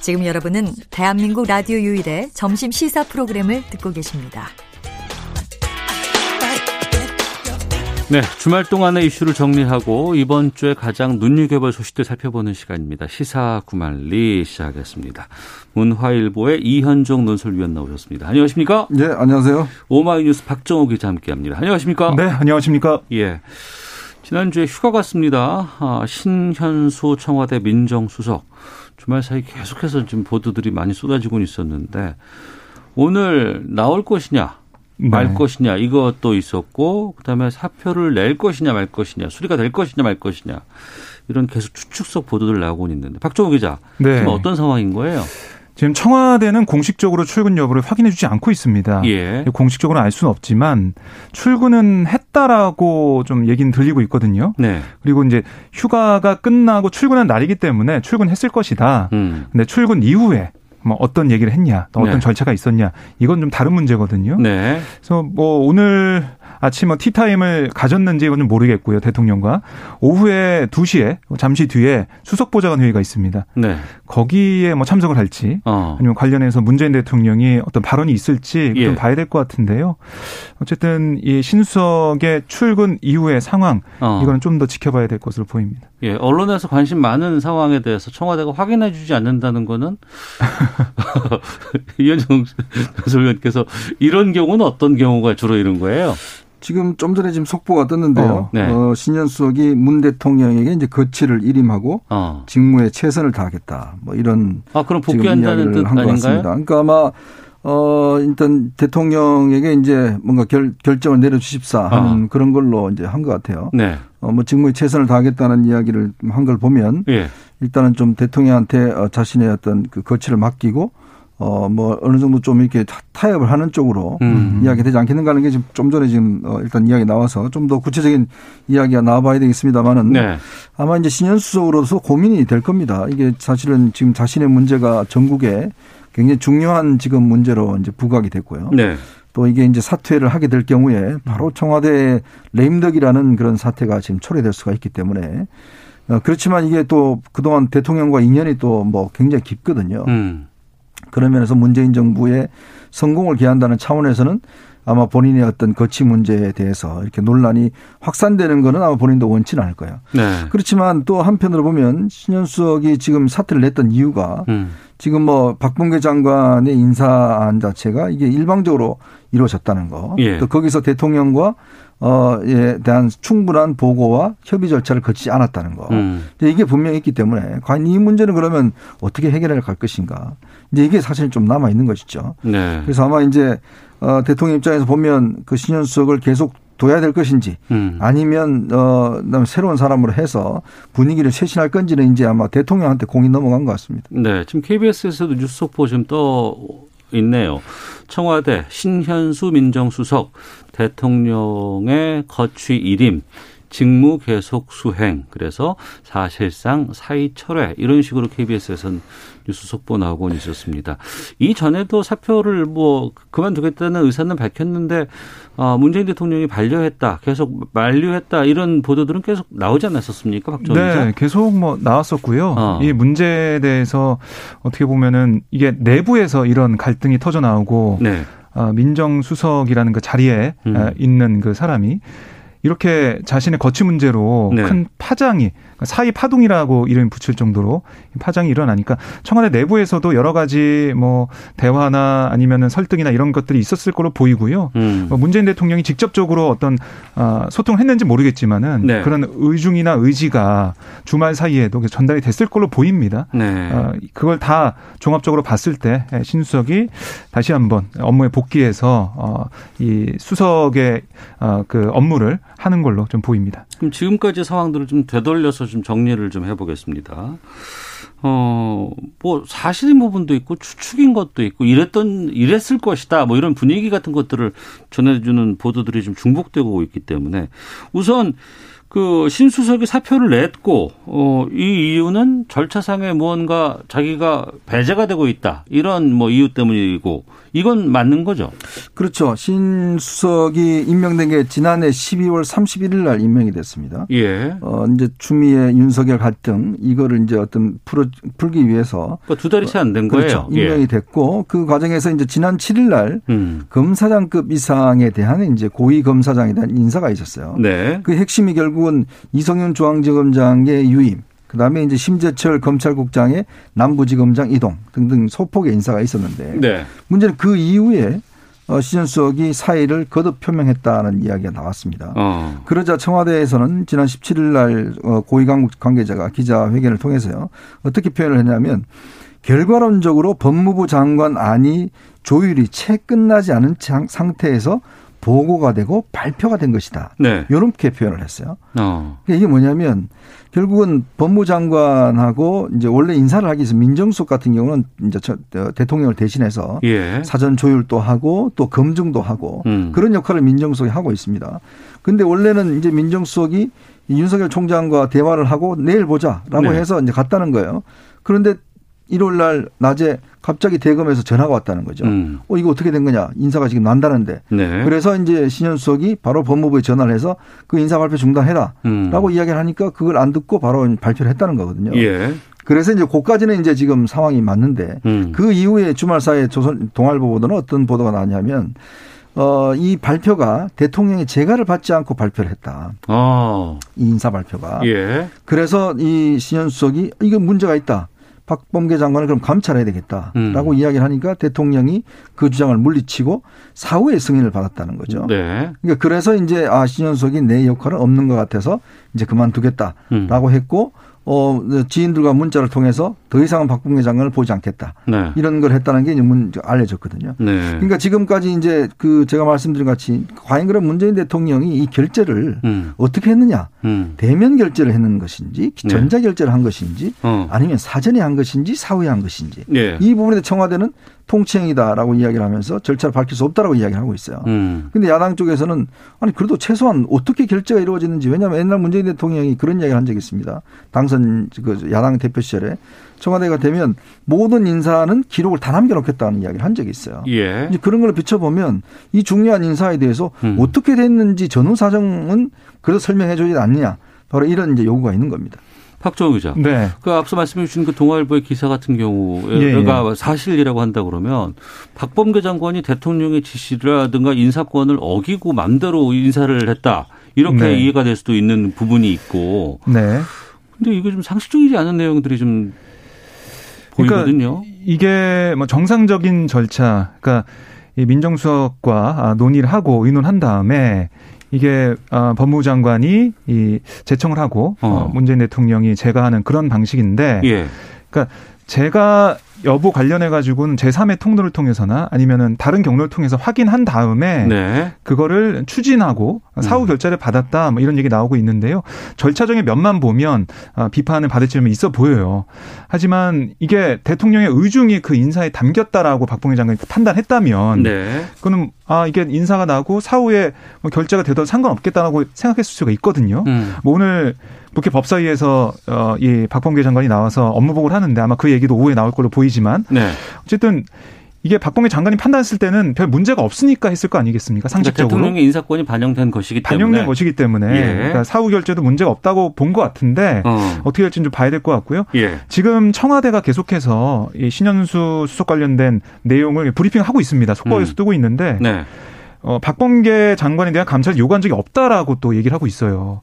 지금 여러분은 대한민국 라디오 유일의 점심 시사 프로그램을 듣고 계십니다. 네, 주말 동안의 이슈를 정리하고 이번 주에 가장 눈여겨볼 소식들 살펴보는 시간입니다. 시사 구말리 시작하겠습니다. 문화일보의 이현종 논설위원 나오셨습니다. 안녕하십니까? 네, 안녕하세요. 오마이뉴스 박정호 기자 함께합니다. 안녕하십니까? 네, 안녕하십니까? 예. 지난주에 휴가 갔습니다. 아, 신현수 청와대 민정수석 주말 사이 계속해서 지금 보도들이 많이 쏟아지고 있었는데 오늘 나올 것이냐 말 네. 것이냐 이것도 있었고 그다음에 사표를 낼 것이냐 말 것이냐 수리가 될 것이냐 말 것이냐 이런 계속 추측성 보도들 나오고 있는데 박정호 기자 네. 지금 어떤 상황인 거예요? 지금 청와대는 공식적으로 출근 여부를 확인해 주지 않고 있습니다. 예. 공식적으로 알 수는 없지만 출근은 했다라고 좀 얘기는 들리고 있거든요. 네. 그리고 이제 휴가가 끝나고 출근한 날이기 때문에 출근했을 것이다. 음. 근데 출근 이후에 뭐 어떤 얘기를 했냐, 또 어떤 네. 절차가 있었냐, 이건 좀 다른 문제거든요. 네. 그래서 뭐 오늘 아침 뭐 티타임을 가졌는지 이건 좀 모르겠고요. 대통령과 오후에 2시에 잠시 뒤에 수석 보좌관 회의가 있습니다. 네. 거기에 뭐 참석을 할지 어. 아니면 관련해서 문재인 대통령이 어떤 발언이 있을지 예. 좀 봐야 될 것 같은데요. 어쨌든 이 신수석의 출근 이후의 상황 어. 이거는 좀 더 지켜봐야 될 것으로 보입니다. 예, 언론에서 관심 많은 상황에 대해서 청와대가 확인해 주지 않는다는 거는 이현정 소설위원께서 이런 경우는 어떤 경우가 주로 이런 거예요? 지금 좀 전에 지금 속보가 떴는데요. 어, 네. 어, 신년 수석이 문 대통령에게 이제 거취를 일임하고 어. 직무에 최선을 다하겠다. 뭐 이런 아 그럼 복귀한다는 뜻 아닌가요? 같습니다. 그러니까 아마 어 일단 대통령에게 이제 뭔가 결, 결정을 내려주십사 하는 어. 그런 걸로 이제 한 것 같아요. 네. 어뭐 직무에 최선을 다하겠다는 이야기를 한 걸 보면 예. 일단은 좀 대통령한테 어, 자신의 어떤 그 거취를 맡기고 어, 뭐, 어느 정도 좀 이렇게 타협을 하는 쪽으로 음. 이야기 되지 않겠는가 하는 게 지금 좀 전에 지금 어, 일단 이야기 나와서 좀 더 구체적인 이야기가 나와봐야 되겠습니다만은 네. 아마 이제 신현수석으로서 고민이 될 겁니다. 이게 사실은 지금 자신의 문제가 전국에 굉장히 중요한 지금 문제로 이제 부각이 됐고요. 네. 또 이게 이제 사퇴를 하게 될 경우에 바로 청와대 레임덕이라는 그런 사태가 지금 초래될 수가 있기 때문에 어, 그렇지만 이게 또 그동안 대통령과 인연이 또 뭐 굉장히 깊거든요. 음. 그런 면에서 문재인 정부의 성공을 기한다는 차원에서는 아마 본인의 어떤 거치 문제에 대해서 이렇게 논란이 확산되는 거는 아마 본인도 원치는 않을 거예요. 네. 그렇지만 또 한편으로 보면 신현수석이 지금 사퇴를 냈던 이유가 음. 지금 뭐 박범계 장관의 인사안 자체가 이게 일방적으로 이루어졌다는 거. 예. 또 거기서 대통령과 어에 대한 충분한 보고와 협의 절차를 거치지 않았다는 거. 음. 이게 분명히 있기 때문에 과연 이 문제는 그러면 어떻게 해결해 갈 것인가. 이제 이게 사실 좀 남아 있는 것이죠. 네. 그래서 아마 이제 어 대통령 입장에서 보면 그 신현수석을 계속 둬야 될 것인지 음. 아니면 어 새로운 사람으로 해서 분위기를 쇄신할 건지는 이제 아마 대통령한테 공이 넘어간 것 같습니다. 네, 지금 KBS에서도 뉴스 속보 지금 떠 있네요. 청와대 신현수 민정수석 대통령의 거취 일임 직무 계속 수행 그래서 사실상 사의 철회 이런 식으로 KBS에서는 뉴스 속보 나오고 있었습니다. 이전에도 사표를 뭐 그만두겠다는 의사는 밝혔는데 어, 문재인 대통령이 반려했다, 계속 만류했다 이런 보도들은 계속 나오지 않았었습니까, 박정희 기자? 네, 계속 뭐 나왔었고요. 어. 이 문제에 대해서 어떻게 보면은 이게 내부에서 이런 갈등이 터져 나오고 네. 어, 민정수석이라는 그 자리에 음. 있는 그 사람이 이렇게 자신의 거취 문제로 네. 큰 파장이 사이 파동이라고 이름 붙일 정도로 파장이 일어나니까 청와대 내부에서도 여러 가지 뭐 대화나 아니면은 설득이나 이런 것들이 있었을 거로 보이고요. 음. 뭐 문재인 대통령이 직접적으로 어떤 아, 소통했는지 모르겠지만은 네. 그런 의중이나 의지가 주말 사이에도 전달이 됐을 걸로 보입니다. 네. 어, 그걸 다 종합적으로 봤을 때 신수석이 다시 한번 업무에 복귀해서 어, 이 수석의 어, 그 업무를 하는 걸로 좀 보입니다. 그럼 지금까지 상황들을 좀 되돌려서 좀 정리를 좀 해보겠습니다. 어, 뭐, 사실인 부분도 있고, 추측인 것도 있고, 이랬던, 이랬을 것이다, 뭐 이런 분위기 같은 것들을 전해주는 보도들이 좀 중복되고 있기 때문에, 우선, 그 신수석이 사표를 냈고 어, 이 이유는 절차상에 무언가 자기가 배제가 되고 있다 이런 뭐 이유 때문이고 이건 맞는 거죠. 그렇죠. 신 수석이 임명된 게 지난해 12월 31일 날 임명이 됐습니다. 예. 어 이제 추미애 윤석열 갈등 이거를 이제 어떤 풀어 풀기 위해서 그러니까 두 달이 채 안 된 거예요. 그렇죠. 임명이 예. 됐고 그 과정에서 이제 지난 7일 날 음. 검사장급 이상에 대한 이제 고위 검사장에 대한 인사가 있었어요. 네. 그 핵심이 결국은 이성윤 중앙지검장의 유임 그다음에 이제 심재철 검찰국장의 남부지검장 이동 등등 소폭의 인사가 있었는데 네. 문제는 그 이후에 어, 시전수석이 사의를 거듭 표명했다는 이야기가 나왔습니다. 어. 그러자 청와대에서는 지난 17일 날 어, 고위 관계자가 기자회견을 통해서요. 어떻게 표현을 했냐면 결과론적으로 법무부 장관 안이 조율이 채 끝나지 않은 상태에서 보고가 되고 발표가 된 것이다. 네. 이렇게 표현을 했어요. 어. 그러니까 이게 뭐냐면 결국은 법무장관하고 이제 원래 인사를 하기 위해서 민정수석 같은 경우는 이제 어, 대통령을 대신해서 예. 사전 조율도 하고 또 검증도 하고 음. 그런 역할을 민정수석이 하고 있습니다. 근데 원래는 이제 민정수석이 윤석열 총장과 대화를 하고 내일 보자라고 네. 해서 이제 갔다는 거예요. 그런데 일요일 날 낮에 갑자기 대검에서 전화가 왔다는 거죠. 음. 어 이거 어떻게 된 거냐 인사가 지금 난다는데. 네. 그래서 이제 신현 수석이 바로 법무부에 전화를 해서 그 인사 발표 중단해라라고 음. 이야기를 하니까 그걸 안 듣고 바로 발표를 했다는 거거든요. 예. 그래서 이제 고까지는 이제 지금 상황이 맞는데 음. 그 이후에 주말 사이에 조선 동아일보 보도는 어떤 보도가 나왔냐면 어, 이 발표가 대통령의 재가를 받지 않고 발표를 했다. 어. 이 인사 발표가. 예. 그래서 이 신현 수석이 이거 문제가 있다. 박범계 장관을 그럼 감찰해야 되겠다라고 음. 이야기를 하니까 대통령이 그 주장을 물리치고 사후에 승인을 받았다는 거죠. 네. 그러니까 그래서 이제 아 신현석이 내 역할은 없는 것 같아서 이제 그만두겠다라고 음. 했고 어, 지인들과 문자를 통해서 더 이상은 박봉계 장관을 보지 않겠다. 네. 이런 걸 했다는 게 문, 알려졌거든요. 네. 그러니까 지금까지 이제 그 제가 말씀드린 같이 과연 그럼 문재인 대통령이 이 결제를 음. 어떻게 했느냐. 음. 대면 결제를 했는 것인지 네. 전자 결제를 한 것인지 어. 아니면 사전에 한 것인지 사후에 한 것인지 네. 이 부분에 청와대는 통치행위다라고 이야기를 하면서 절차를 밝힐 수 없다라고 이야기를 하고 있어요. 음. 근데 야당 쪽에서는 아니 그래도 최소한 어떻게 결제가 이루어지는지 왜냐하면 옛날 문재인 대통령이 그런 이야기를 한 적이 있습니다. 당선 그 야당 대표 시절에 청와대가 되면 모든 인사는 기록을 다 남겨놓겠다는 이야기를 한 적이 있어요. 예. 이제 그런 걸 비춰보면 이 중요한 인사에 대해서 음. 어떻게 됐는지 전후 사정은 그래도 설명해 주지 않느냐. 바로 이런 이제 요구가 있는 겁니다. 박정우 기자. 네. 그 앞서 말씀해 주신 그 동아일보의 기사 같은 경우가 예, 예. 사실이라고 한다 그러면 박범계 장관이 대통령의 지시라든가 인사권을 어기고 맘대로 인사를 했다. 이렇게 네. 이해가 될 수도 있는 부분이 있고. 네. 근데 이거 좀 상식적이지 않은 내용들이 좀 그러니까 보이거든요. 이게 뭐 정상적인 절차, 그러니까 이 민정수석과 아, 논의를 하고 의논한 다음에 이게 어, 법무부 장관이 이 제청을 하고 어. 어. 문재인 대통령이 제가 하는 그런 방식인데, 예. 그러니까 제가 여부 관련해 가지고는 제3의 통로를 통해서나 아니면은 다른 경로를 통해서 확인한 다음에 네. 그거를 추진하고 사후 음. 결제를 받았다 뭐 이런 얘기 나오고 있는데요. 절차적인 면만 보면 아, 비판을 받을 점이 있어 보여요. 하지만 이게 대통령의 의중이 그 인사에 담겼다라고 박봉희 장관이 판단했다면 네. 그거는 아 이게 인사가 나고 사후에 뭐 결제가 되더라도 상관없겠다라고 생각했을 수가 있거든요. 음. 뭐 오늘 국회 법사위에서 어, 이 박범계 장관이 나와서 업무 보고를 하는데 아마 그 얘기도 오후에 나올 걸로 보이지만 네. 어쨌든 이게 박범계 장관이 판단했을 때는 별 문제가 없으니까 했을 거 아니겠습니까? 상식적으로. 대통령의 인사권이 반영된 것이기 때문에. 반영된 것이기 때문에. 예. 그러니까 사후 결제도 문제가 없다고 본 것 같은데 어. 떻게 될지는 좀 봐야 될 것 같고요. 예. 지금 청와대가 계속해서 이 신현수 수석 관련된 내용을 브리핑하고 있습니다. 속보에서 음. 뜨고 있는데 네. 어, 박범계 장관에 대한 감찰을 요구한 적이 없다라고 또 얘기를 하고 있어요.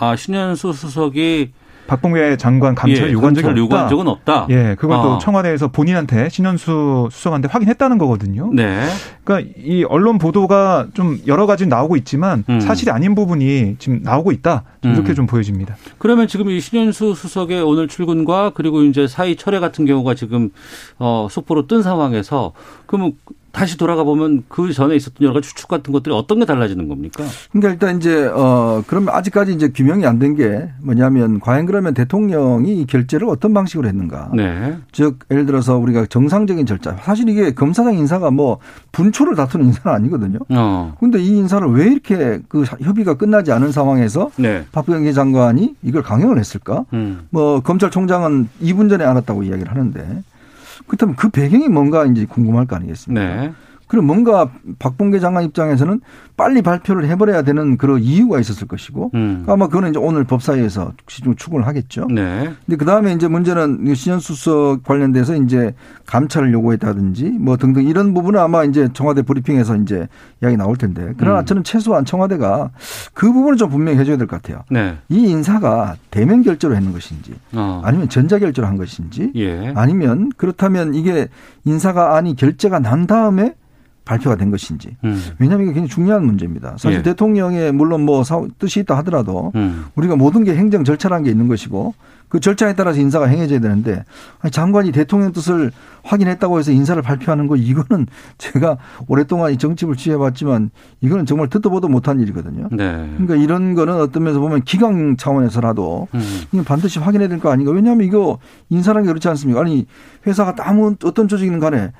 아, 신현수 수석이 박봉계 장관 감찰 예, 요구한 적이 없다. 적은 없다. 예, 그걸 아. 또 청와대에서 본인한테 신현수 수석한테 확인했다는 거거든요. 네. 그러니까 이 언론 보도가 좀 여러 가지 나오고 있지만 음. 사실이 아닌 부분이 지금 나오고 있다. 좀 이렇게 음. 좀 보여집니다. 그러면 지금 이 신현수 수석의 오늘 출근과 그리고 이제 사의 철회 같은 경우가 지금 어 속보로 뜬 상황에서 그러면 다시 돌아가 보면 그 전에 있었던 여러 가지 추측 같은 것들이 어떤 게 달라지는 겁니까? 그러니까 일단 이제 어 그러면 아직까지 이제 규명이 안 된 게 뭐냐면 과연 그러면 대통령이 그결제를 어떤 방식으로 했는가? 네. 즉 예를 들어서 우리가 정상적인 절차 사실 이게 검사장 인사가 뭐 분초를 다투는 인사는 아니거든요. 어. 근데 이 인사를 왜 이렇게 그 협의가 끝나지 않은 상황에서 네. 박병기 장관이 이걸 강행을 했을까? 음. 뭐 검찰총장은 2분 전에 알았다고 이야기를 하는데 그렇다면 그 배경이 뭔가 이제 궁금할 거 아니겠습니까? 네. 그럼 뭔가 박봉계 장관 입장에서는 빨리 발표를 해버려야 되는 그런 이유가 있었을 것이고 음. 아마 그거는 이제 오늘 법사위에서 시중 추궁을 하겠죠. 네. 근데 그 다음에 이제 문제는 신현수석 관련돼서 이제 감찰을 요구했다든지 뭐 등등 이런 부분은 아마 이제 청와대 브리핑에서 이제 이야기 나올 텐데 그러나 음. 저는 최소한 청와대가 그 부분을 좀 분명히 해줘야 될 것 같아요. 네. 이 인사가 대면 결제로 했는 것인지 어. 아니면 전자 결제로 한 것인지 예. 아니면 그렇다면 이게 인사가 아니 결제가 난 다음에 발표가 된 것인지. 음. 왜냐하면 이게 굉장히 중요한 문제입니다. 사실 예. 대통령의 물론 뭐 뜻이 있다 하더라도 음. 우리가 모든 게 행정 절차라는 게 있는 것이고 그 절차에 따라서 인사가 행해져야 되는데 아니 장관이 대통령 뜻을 확인했다고 해서 인사를 발표하는 거 이거는 제가 오랫동안 이 정치를 취해봤지만 이거는 정말 듣도 보도 못한 일이거든요. 네. 그러니까 이런 거는 어떤 면에서 보면 기강 차원에서라도 음. 이건 반드시 확인해야 될 거 아닌가. 왜냐하면 이거 인사라는 게 그렇지 않습니까? 아니 회사가 아무 어떤 조직이든 간에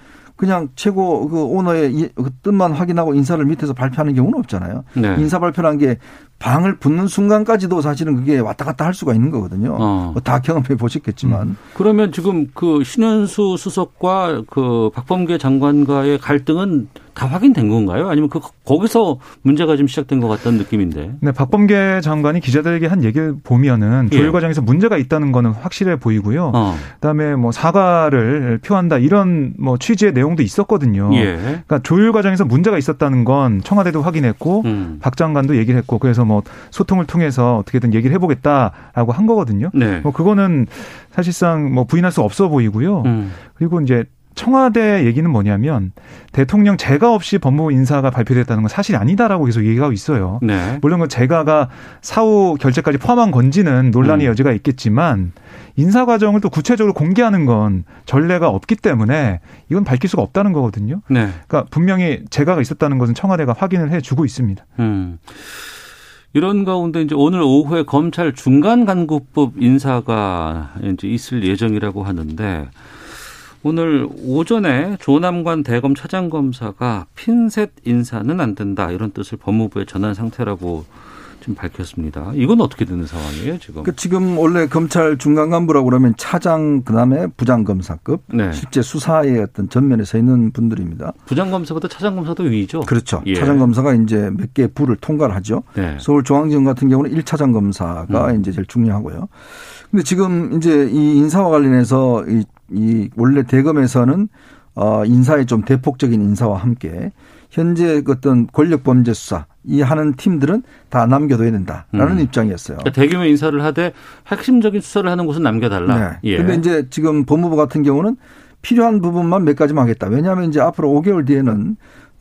그냥 최고 그 오너의 그 뜻만 확인하고 인사를 밑에서 발표하는 경우는 없잖아요. 네. 인사 발표라는 게 방을 붙는 순간까지도 사실은 그게 왔다 갔다 할 수가 있는 거거든요. 어. 뭐다 경험해 보셨겠지만. 음. 그러면 지금 그 신현수 수석과 그 박범계 장관과의 갈등은 다 확인된 건가요? 아니면 그 거기서 문제가 좀 시작된 것 같다는 느낌인데. 네, 박범계 장관이 기자들에게 한 얘기를 보면은 조율 예. 과정에서 문제가 있다는 거는 확실해 보이고요. 어. 그다음에 뭐 사과를 표한다 이런 뭐 취지의 내용도 있었거든요. 예. 그러니까 조율 과정에서 문제가 있었다는 건 청와대도 확인했고 음. 박 장관도 얘기를 했고 그래서 뭐 소통을 통해서 어떻게든 얘기를 해보겠다라고 한 거거든요. 네. 뭐 그거는 사실상 뭐 부인할 수 없어 보이고요. 음. 그리고 이제 청와대 얘기는 뭐냐면 대통령 제가 없이 법무부 인사가 발표됐다는 건 사실이 아니다라고 계속 얘기하고 있어요. 네. 물론 그 제가가 사후 결제까지 포함한 건지는 논란의 음. 여지가 있겠지만 인사 과정을 또 구체적으로 공개하는 건 전례가 없기 때문에 이건 밝힐 수가 없다는 거거든요. 네. 그러니까 분명히 제가가 있었다는 것은 청와대가 확인을 해주고 있습니다. 음. 이런 가운데 이제 오늘 오후에 검찰 중간 간구법 인사가 이제 있을 예정이라고 하는데 오늘 오전에 조남관 대검 차장검사가 핀셋 인사는 안 된다 이런 뜻을 법무부에 전한 상태라고 좀 밝혔습니다. 이건 어떻게 되는 상황이에요, 지금? 그 지금 원래 검찰 중간 간부라고 그러면 차장 그다음에 부장 검사급 네. 실제 수사의 어떤 전면에 서 있는 분들입니다. 부장 검사보다 차장 검사도 위죠. 그렇죠. 예. 차장 검사가 이제 몇 개 부를 통과를 하죠. 네. 서울 중앙지검 같은 경우는 1차장 검사가 음. 이제 제일 중요하고요. 근데 지금 이제 이 인사와 관련해서 이, 이 원래 대검에서는 어 인사의 좀 대폭적인 인사와 함께 현재 어떤 권력 범죄 수사 이 하는 팀들은 다 남겨둬야 된다라는 음. 입장이었어요. 그러니까 대규모 인사를 하되 핵심적인 수사를 하는 곳은 남겨달라. 네. 예. 근데 이제 지금 법무부 같은 경우는 필요한 부분만 몇 가지만 하겠다. 왜냐하면 이제 앞으로 5개월 뒤에는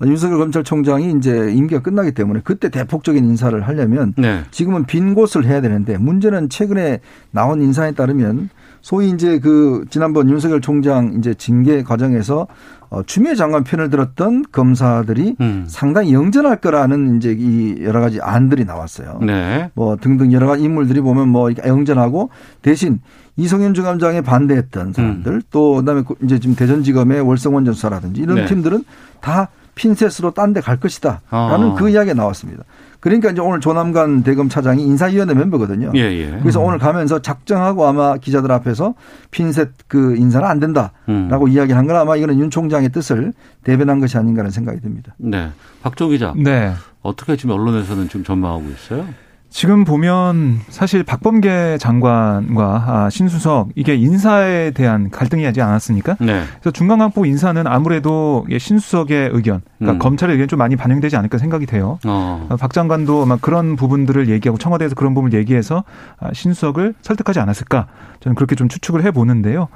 윤석열 검찰총장이 이제 임기가 끝나기 때문에 그때 대폭적인 인사를 하려면 네. 지금은 빈 곳을 해야 되는데 문제는 최근에 나온 인사에 따르면 소위 이제 그 지난번 윤석열 총장 이제 징계 과정에서 어, 추미애 장관 편을 들었던 검사들이 음. 상당히 영전할 거라는 이제 이 여러 가지 안들이 나왔어요. 네. 뭐 등등 여러 가지 인물들이 보면 뭐 영전하고 대신 이성윤 중감장에 반대했던 사람들 음. 또 그다음에 이제 지금 대전지검의 월성원 전수사라든지 이런 네. 팀들은 다 핀셋으로 딴 데 갈 것이다. 라는 아. 그 이야기가 나왔습니다. 그러니까 이제 오늘 조남관 대검 차장이 인사위원회 멤버거든요. 예, 예. 그래서 오늘 가면서 작정하고 아마 기자들 앞에서 핀셋 그 인사는 안 된다라고 음. 이야기한 건 아마 이거는 윤 총장의 뜻을 대변한 것이 아닌가라는 생각이 듭니다. 네. 박조 기자. 네. 어떻게 지금 언론에서는 지금 전망하고 있어요? 지금 보면 사실 박범계 장관과 아, 신수석 이게 인사에 대한 갈등이 하지 않았습니까? 네. 그래서 중간간부 인사는 아무래도 신수석의 의견, 그러니까 음. 검찰의 의견이 좀 많이 반영되지 않을까 생각이 돼요. 어. 아, 박 장관도 막 그런 부분들을 얘기하고 청와대에서 그런 부분을 얘기해서 아, 신수석을 설득하지 않았을까? 저는 그렇게 좀 추측을 해 보는데요.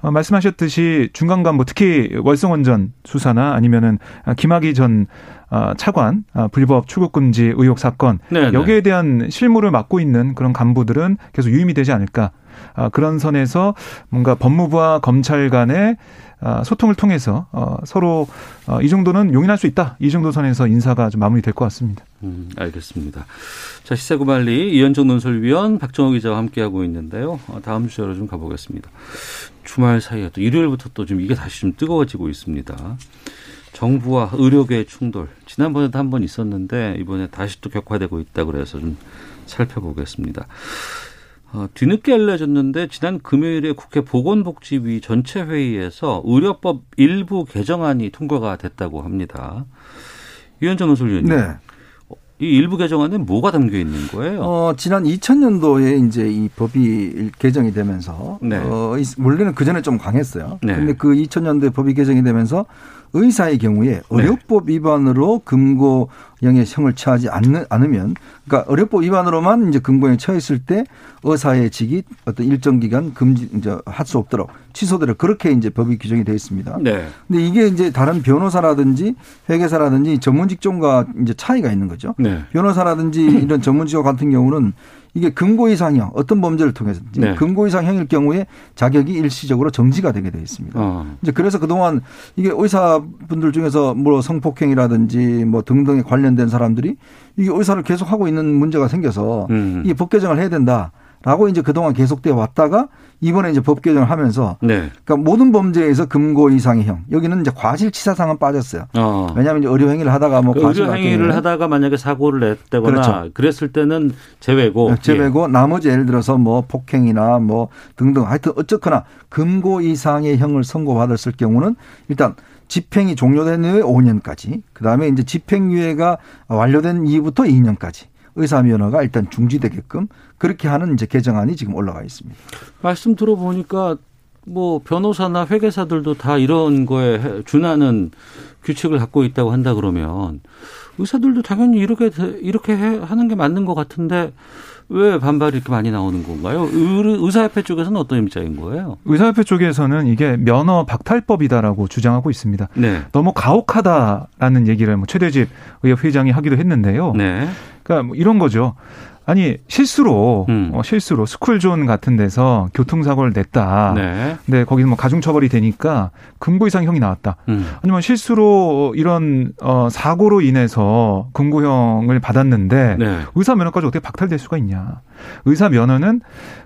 어, 말씀하셨듯이 중간간부 특히 월성원전 수사나 아니면은 김학의 전 어, 차관 어, 불법 출국 금지 의혹 사건 네네. 네. 여기에 대한 실무를 맡고 있는 그런 간부들은 계속 유임이 되지 않을까 아, 그런 선에서 뭔가 법무부와 검찰 간의 아, 소통을 통해서 서로 이 정도는 용인할 수 있다. 이 정도 선에서 인사가 좀 마무리될 것 같습니다. 음, 알겠습니다. 자, 시세구말리 이현정 논설위원 박정호 기자와 함께하고 있는데요. 다음 주제로 좀 가보겠습니다. 주말 사이에 또 일요일부터 또 좀 이게 다시 좀 뜨거워지고 있습니다. 정부와 의료계의 충돌 지난번에도 한 번 있었는데 이번에 다시 또 격화되고 있다 그래서 좀 살펴보겠습니다. 어, 뒤늦게 알려졌는데 지난 금요일에 국회 보건복지위 전체 회의에서 의료법 일부 개정안이 통과가 됐다고 합니다. 위원장 논설위원님. 네. 이 일부 개정안에 뭐가 담겨 있는 거예요? 어, 지난 2000년도에 이제 이 법이 개정이 되면서 네. 어, 원래는 그 전에 좀 강했어요. 네. 근데 그 2000년도에 법이 개정이 되면서 의사의 경우에 네. 의료법 위반으로 금고형의 형을 처하지 않는, 않으면 그러니까 의료법 위반으로만 이제 금고형에 처했을 때 의사의 직이 어떤 일정 기간 금지 이제 할 수 없도록 취소되도록 그렇게 이제 법이 규정이 되어 있습니다. 네. 근데 이게 이제 다른 변호사라든지 회계사라든지 전문 직종과 이제 차이가 있는 거죠. 네. 변호사라든지 이런 전문 직종 같은 경우는 이게 금고 이상형 어떤 범죄를 통해서 네. 금고 이상형일 경우에 자격이 일시적으로 정지가 되게 되어 있습니다. 어. 이제 그래서 그동안 이게 의사분들 중에서 뭐 성폭행이라든지 뭐 등등에 관련된 사람들이 이게 의사를 계속 하고 있는 문제가 생겨서 음. 이법 개정을 해야 된다. 라고 이제 그동안 계속되어 왔다가 이번에 이제 법 개정을 하면서 네. 그러니까 모든 범죄에서 금고 이상의 형 여기는 이제 과실치사상은 빠졌어요. 어. 왜냐하면 이제 의료 행위를 하다가 뭐 그 의료 행위를 하다가 만약에 사고를 냈다거나 그렇죠. 그랬을 때는 제외고 네, 제외고 예. 나머지 예를 들어서 뭐 폭행이나 뭐 등등 하여튼 어쨌거나 금고 이상의 형을 선고받았을 경우는 일단 집행이 종료된 후에 5년까지 그다음에 이제 집행유예가 완료된 이후부터 2년까지 의사면허가 일단 중지되게끔 그렇게 하는 이제 개정안이 지금 올라가 있습니다. 말씀 들어보니까 뭐 변호사나 회계사들도 다 이런 거에 준하는 규칙을 갖고 있다고 한다 그러면 의사들도 당연히 이렇게 이렇게 하는 게 맞는 것 같은데 왜 반발이 이렇게 많이 나오는 건가요? 의사협회 쪽에서는 어떤 입장인 거예요? 의사협회 쪽에서는 이게 면허 박탈법이다라고 주장하고 있습니다. 네. 너무 가혹하다라는 얘기를 뭐 최대집 의협 회장이 하기도 했는데요. 네. 그러니까 뭐 이런 거죠. 아니 실수로 음. 어, 실수로 스쿨존 같은 데서 교통사고를 냈다. 네. 근데 거기서 뭐 가중처벌이 되니까 금고 이상 형이 나왔다. 음. 아니면 실수로 이런 어, 사고로 인해서 금고형을 받았는데 네. 의사 면허까지 어떻게 박탈될 수가 있냐? 의사 면허는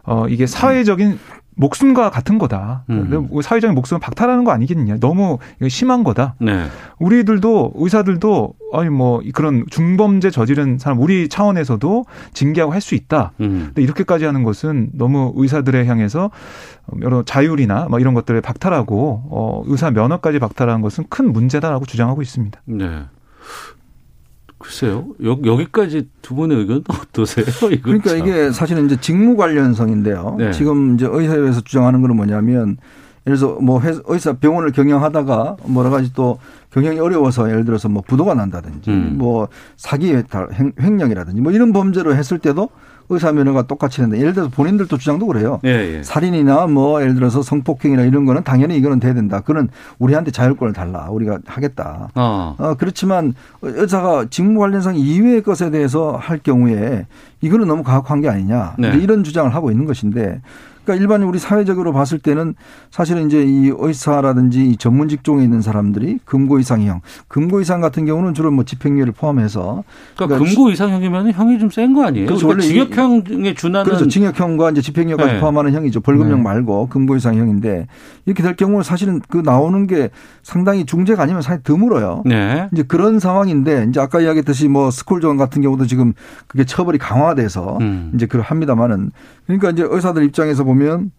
어, 이게 사회적인 목숨과 같은 거다. 음. 사회적인 목숨을 박탈하는 거 아니겠느냐. 너무 심한 거다. 네. 우리들도 의사들도 아니 뭐 그런 중범죄 저지른 사람 우리 차원에서도 징계하고 할 수 있다. 음. 근데 이렇게까지 하는 것은 너무 의사들에 향해서 여러 자율이나 뭐 이런 것들을 박탈하고 어 의사 면허까지 박탈하는 것은 큰 문제다라고 주장하고 있습니다. 네. 글쎄요. 여, 여기까지 두 분의 의견 어떠세요? 그러니까 참. 이게 사실은 이제 직무 관련성인데요. 네. 지금 이제 의사회에서 주장하는 거는 뭐냐면 예를 들어서 뭐 의사 병원을 경영하다가 뭐 여러 가지 또 경영이 어려워서 예를 들어서 뭐 부도가 난다든지 음. 뭐 사기 횡령이라든지 뭐 이런 범죄로 했을 때도 의사 면허가 똑같이 된다. 예를 들어서 본인들도 주장도 그래요. 예, 예. 살인이나 뭐 예를 들어서 성폭행이나 이런 거는 당연히 이거는 돼야 된다. 그는 우리한테 자율권을 달라. 우리가 하겠다. 어. 어 그렇지만 의사가 직무 관련상 이외의 것에 대해서 할 경우에 이거는 너무 가혹한 게 아니냐. 네. 이런 주장을 하고 있는 것인데 그러니까 일반 우리 사회적으로 봤을 때는 사실은 이제 이 의사라든지 이 전문 직종에 있는 사람들이 금고 이상형, 금고 이상 같은 경우는 주로 뭐 집행유예를 포함해서 그러니까, 그러니까 금고 이상형이면 형이 좀 센 거 아니에요? 그렇죠. 그러니까 징역형에 준하는 그렇죠. 징역형과 이제 집행유예까지 네. 포함하는 형이죠. 벌금형 네. 말고 금고 이상형인데 이렇게 될 경우는 사실은 그 나오는 게 상당히 중죄가 아니면 상당히 드물어요. 네. 이제 그런 상황인데 이제 아까 이야기했듯이 뭐 스쿨 조항 같은 경우도 지금 그게 처벌이 강화돼서 음. 이제 그걸 합니다만은 그러니까 이제 의사들 입장에서 보면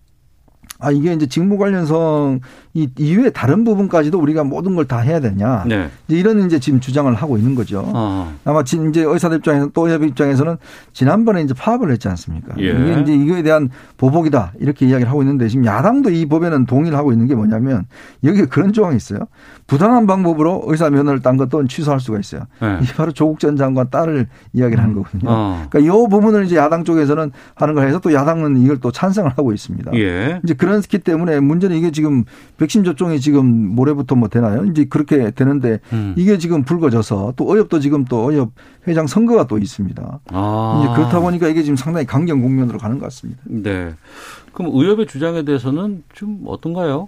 아 이게 이제 직무 관련성 이 이외에 다른 부분까지도 우리가 모든 걸 다 해야 되냐 네. 이제 이런 이제 지금 주장을 하고 있는 거죠. 어. 아마 이제 의사들 입장에서 또 의협 입장에서는 지난번에 이제 파업을 했지 않습니까? 예. 이게 이제 이거에 대한 보복이다 이렇게 이야기를 하고 있는데 지금 야당도 이 법에는 동의를 하고 있는 게 뭐냐면 여기에 그런 조항이 있어요. 부당한 방법으로 의사 면허를 딴 것도 취소할 수가 있어요. 네. 이게 바로 조국 전 장관 딸을 이야기를 한 음. 거거든요. 어. 그러니까 이 부분을 이제 야당 쪽에서는 하는 걸 해서 또 야당은 이걸 또 찬성을 하고 있습니다. 예. 이제 그렇기 때문에 문제는 이게 지금 백신 접종이 지금 모레부터 뭐 되나요? 이제 그렇게 되는데 음. 이게 지금 불거져서 또 어협도 지금 또 어협 회장 선거가 또 있습니다. 아. 이제 그렇다 보니까 이게 지금 상당히 강경 국면으로 가는 것 같습니다. 네. 그럼 의협의 주장에 대해서는 좀 어떤가요?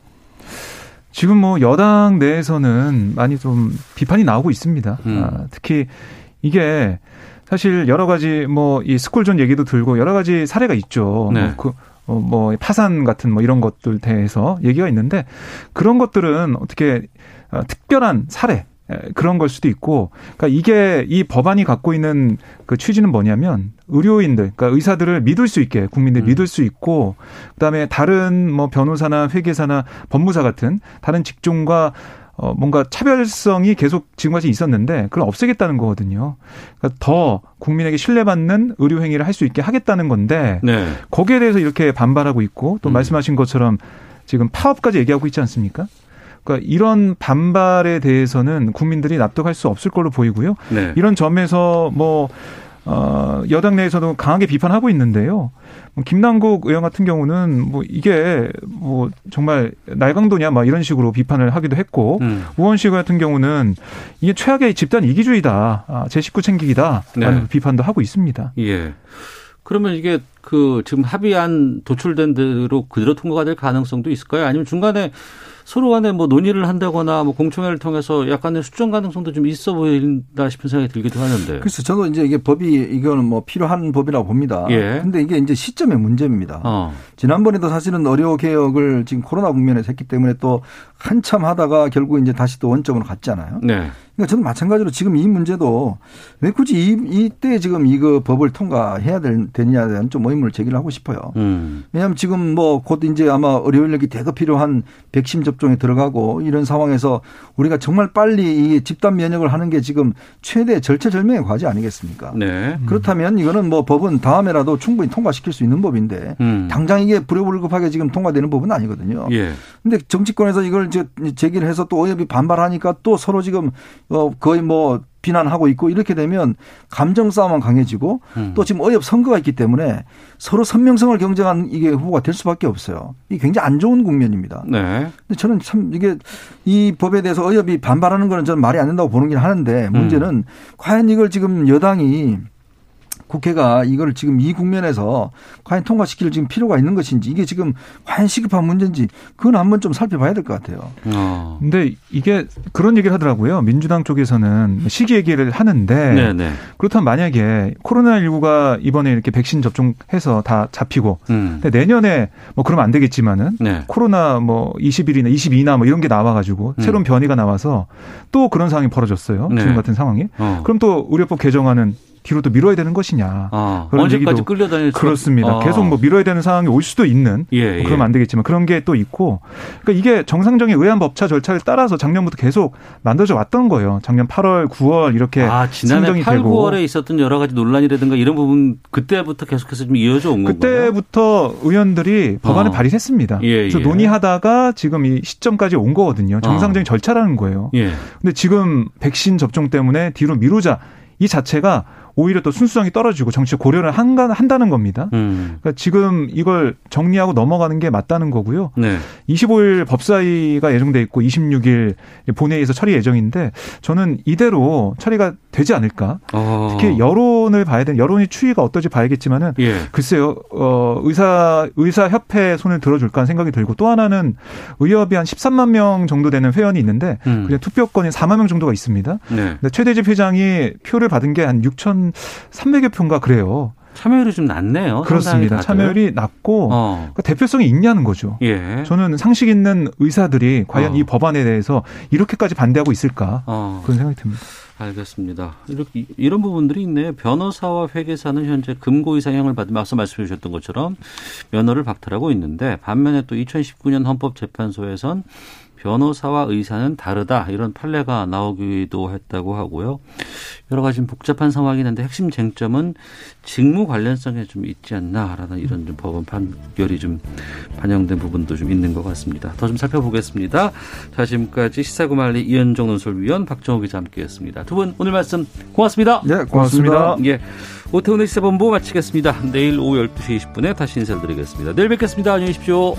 지금 뭐 여당 내에서는 많이 좀 비판이 나오고 있습니다. 음. 아, 특히 이게 사실 여러 가지 뭐 이 스쿨존 얘기도 들고 여러 가지 사례가 있죠. 네. 뭐, 그, 어, 뭐 파산 같은 뭐 이런 것들 대해서 얘기가 있는데 그런 것들은 어떻게 어, 특별한 사례 그런 걸 수도 있고, 그러니까 이게 이 법안이 갖고 있는 그 취지는 뭐냐면 의료인들, 그러니까 의사들을 믿을 수 있게 국민들 음. 믿을 수 있고, 그다음에 다른 뭐 변호사나 회계사나 법무사 같은 다른 직종과 어 뭔가 차별성이 계속 지금까지 있었는데 그걸 없애겠다는 거거든요. 그러니까 더 국민에게 신뢰받는 의료 행위를 할 수 있게 하겠다는 건데 네. 거기에 대해서 이렇게 반발하고 있고 또 음. 말씀하신 것처럼 지금 파업까지 얘기하고 있지 않습니까? 그러니까 이런 반발에 대해서는 국민들이 납득할 수 없을 걸로 보이고요. 네. 이런 점에서 뭐 어, 여당 내에서도 강하게 비판하고 있는데요. 뭐 김남국 의원 같은 경우는 뭐 이게 뭐 정말 날강도냐 막 이런 식으로 비판을 하기도 했고 음. 우원식 같은 경우는 이게 최악의 집단 이기주의다, 아, 제 식구 챙기기다 라는 네. 비판도 하고 있습니다. 예. 그러면 이게 그 지금 합의안 도출된 대로 그대로 통과가 될 가능성도 있을까요? 아니면 중간에 서로 간에 뭐 논의를 한다거나 뭐 공청회를 통해서 약간의 수정 가능성도 좀 있어 보인다 싶은 생각이 들기도 하는데. 그래서 저도 이제 이게 법이 이거는 뭐 필요한 법이라고 봅니다. 예. 근데 이게 이제 시점의 문제입니다. 어. 지난번에도 사실은 의료 개혁을 지금 코로나 국면에서 했기 때문에 또 한참 하다가 결국 이제 다시 또 원점으로 갔잖아요. 네. 그러니까 저는 마찬가지로 지금 이 문제도 왜 굳이 이, 이때 지금 이거 법을 통과해야 되느냐에 대한 좀 의문을 제기를 하고 싶어요. 음. 왜냐하면 지금 뭐 곧 이제 아마 의료 인력이 대거 필요한 백신 접종에 들어가고 이런 상황에서 우리가 정말 빨리 이 집단 면역을 하는 게 지금 최대 절체절명의 과제 아니겠습니까? 네. 음. 그렇다면 이거는 뭐 법은 다음에라도 충분히 통과시킬 수 있는 법인데 음. 당장 이게 불효불급하게 지금 통과되는 법은 아니거든요. 예. 근데 정치권에서 이걸 제기를 해서 또 어협이 반발하니까 또 서로 지금 어 거의 뭐 비난하고 있고 이렇게 되면 감정 싸움만 강해지고 음. 또 지금 어협 선거가 있기 때문에 서로 선명성을 경쟁하는 이게 후보가 될 수밖에 없어요. 이게 굉장히 안 좋은 국면입니다. 네. 근데 저는 참 이게 이 법에 대해서 어협이 반발하는 거는 저는 말이 안 된다고 보는 긴 하는데 문제는 음. 과연 이걸 지금 여당이 국회가 이걸 지금 이 국면에서 과연 통과시킬 지금 필요가 있는 것인지 이게 지금 과연 시급한 문제인지 그건 한번 좀 살펴봐야 될 것 같아요. 어. 근데 이게 그런 얘기를 하더라고요. 민주당 쪽에서는 시기 얘기를 하는데 네네. 네. 그렇다면 만약에 코로나19가 이번에 이렇게 백신 접종해서 다 잡히고 음. 근데 내년에 뭐 그러면 안 되겠지만은 네. 코로나 뭐 20일이나 22나 뭐 이런 게 나와가지고 음. 새로운 변이가 나와서 또 그런 상황이 벌어졌어요. 네. 지금 같은 상황이. 어. 그럼 또 의료법 개정안은 뒤로 또 미뤄야 되는 것이냐. 아, 그런 언제까지 끌려다닐 그렇습니다. 아. 계속 뭐 미뤄야 되는 상황이 올 수도 있는. 예, 뭐 그러면 안 되겠지만 그런 게 또 있고. 그러니까 이게 정상적인 의안 법차 절차를 따라서 작년부터 계속 만들어져 왔던 거예요. 작년 8월, 9월 이렇게 아, 지난해 8, 되고. 9월에 있었던 여러 가지 논란이라든가 이런 부분 그때부터 계속해서 좀 이어져 온 건가요? 그때부터 의원들이 법안을 어. 발의했습니다. 예, 예. 논의하다가 지금 이 시점까지 온 거거든요. 정상적인 어. 절차라는 거예요. 예. 근데 지금 백신 접종 때문에 뒤로 미루자 이 자체가 오히려 또 순수성이 떨어지고 정치 고려를 한다는 겁니다. 음. 그러니까 지금 이걸 정리하고 넘어가는 게 맞다는 거고요. 네. 25일 법사위가 예정돼 있고 26일 본회의에서 처리 예정인데 저는 이대로 처리가 되지 않을까. 어. 특히 여론을 봐야 되는 여론의 추이가 어떨지 봐야겠지만은 예. 글쎄요. 어 의사 의사 협회 손을 들어줄까 하는 생각이 들고 또 하나는 의협이 한 13만 명 정도 되는 회원이 있는데 음. 그냥 투표권이 4만 명 정도가 있습니다. 네. 근데 최대집 회장이 표를 받은 게 한 6천 300여 표인가 그래요. 참여율이 좀 낮네요. 그렇습니다. 참여율이 낮고 어. 그러니까 대표성이 있냐는 거죠. 예. 저는 상식 있는 의사들이 과연 어. 이 법안에 대해서 이렇게까지 반대하고 있을까 어. 그런 생각이 듭니다. 알겠습니다. 이렇게 이런 부분들이 있네요. 변호사와 회계사는 현재 금고 이상형을 받으며 앞서 말씀해 주셨던 것처럼 면허를 박탈하고 있는데 반면에 또 2019년 헌법재판소에선 변호사와 의사는 다르다 이런 판례가 나오기도 했다고 하고요. 여러 가지 복잡한 상황이긴 한데 핵심 쟁점은 직무 관련성에 좀 있지 않나라는 이런 좀 법원 판결이 좀 반영된 부분도 좀 있는 것 같습니다. 더 좀 살펴보겠습니다. 자 지금까지 시사구말리 이현정 논설위원 박정호 기자 함께했습니다. 두 분 오늘 말씀 고맙습니다. 네, 고맙습니다. 예, 오태훈의 시사본부 마치겠습니다. 내일 오후 12시 20분에 다시 인사드리겠습니다. 내일 뵙겠습니다. 안녕히 계십시오.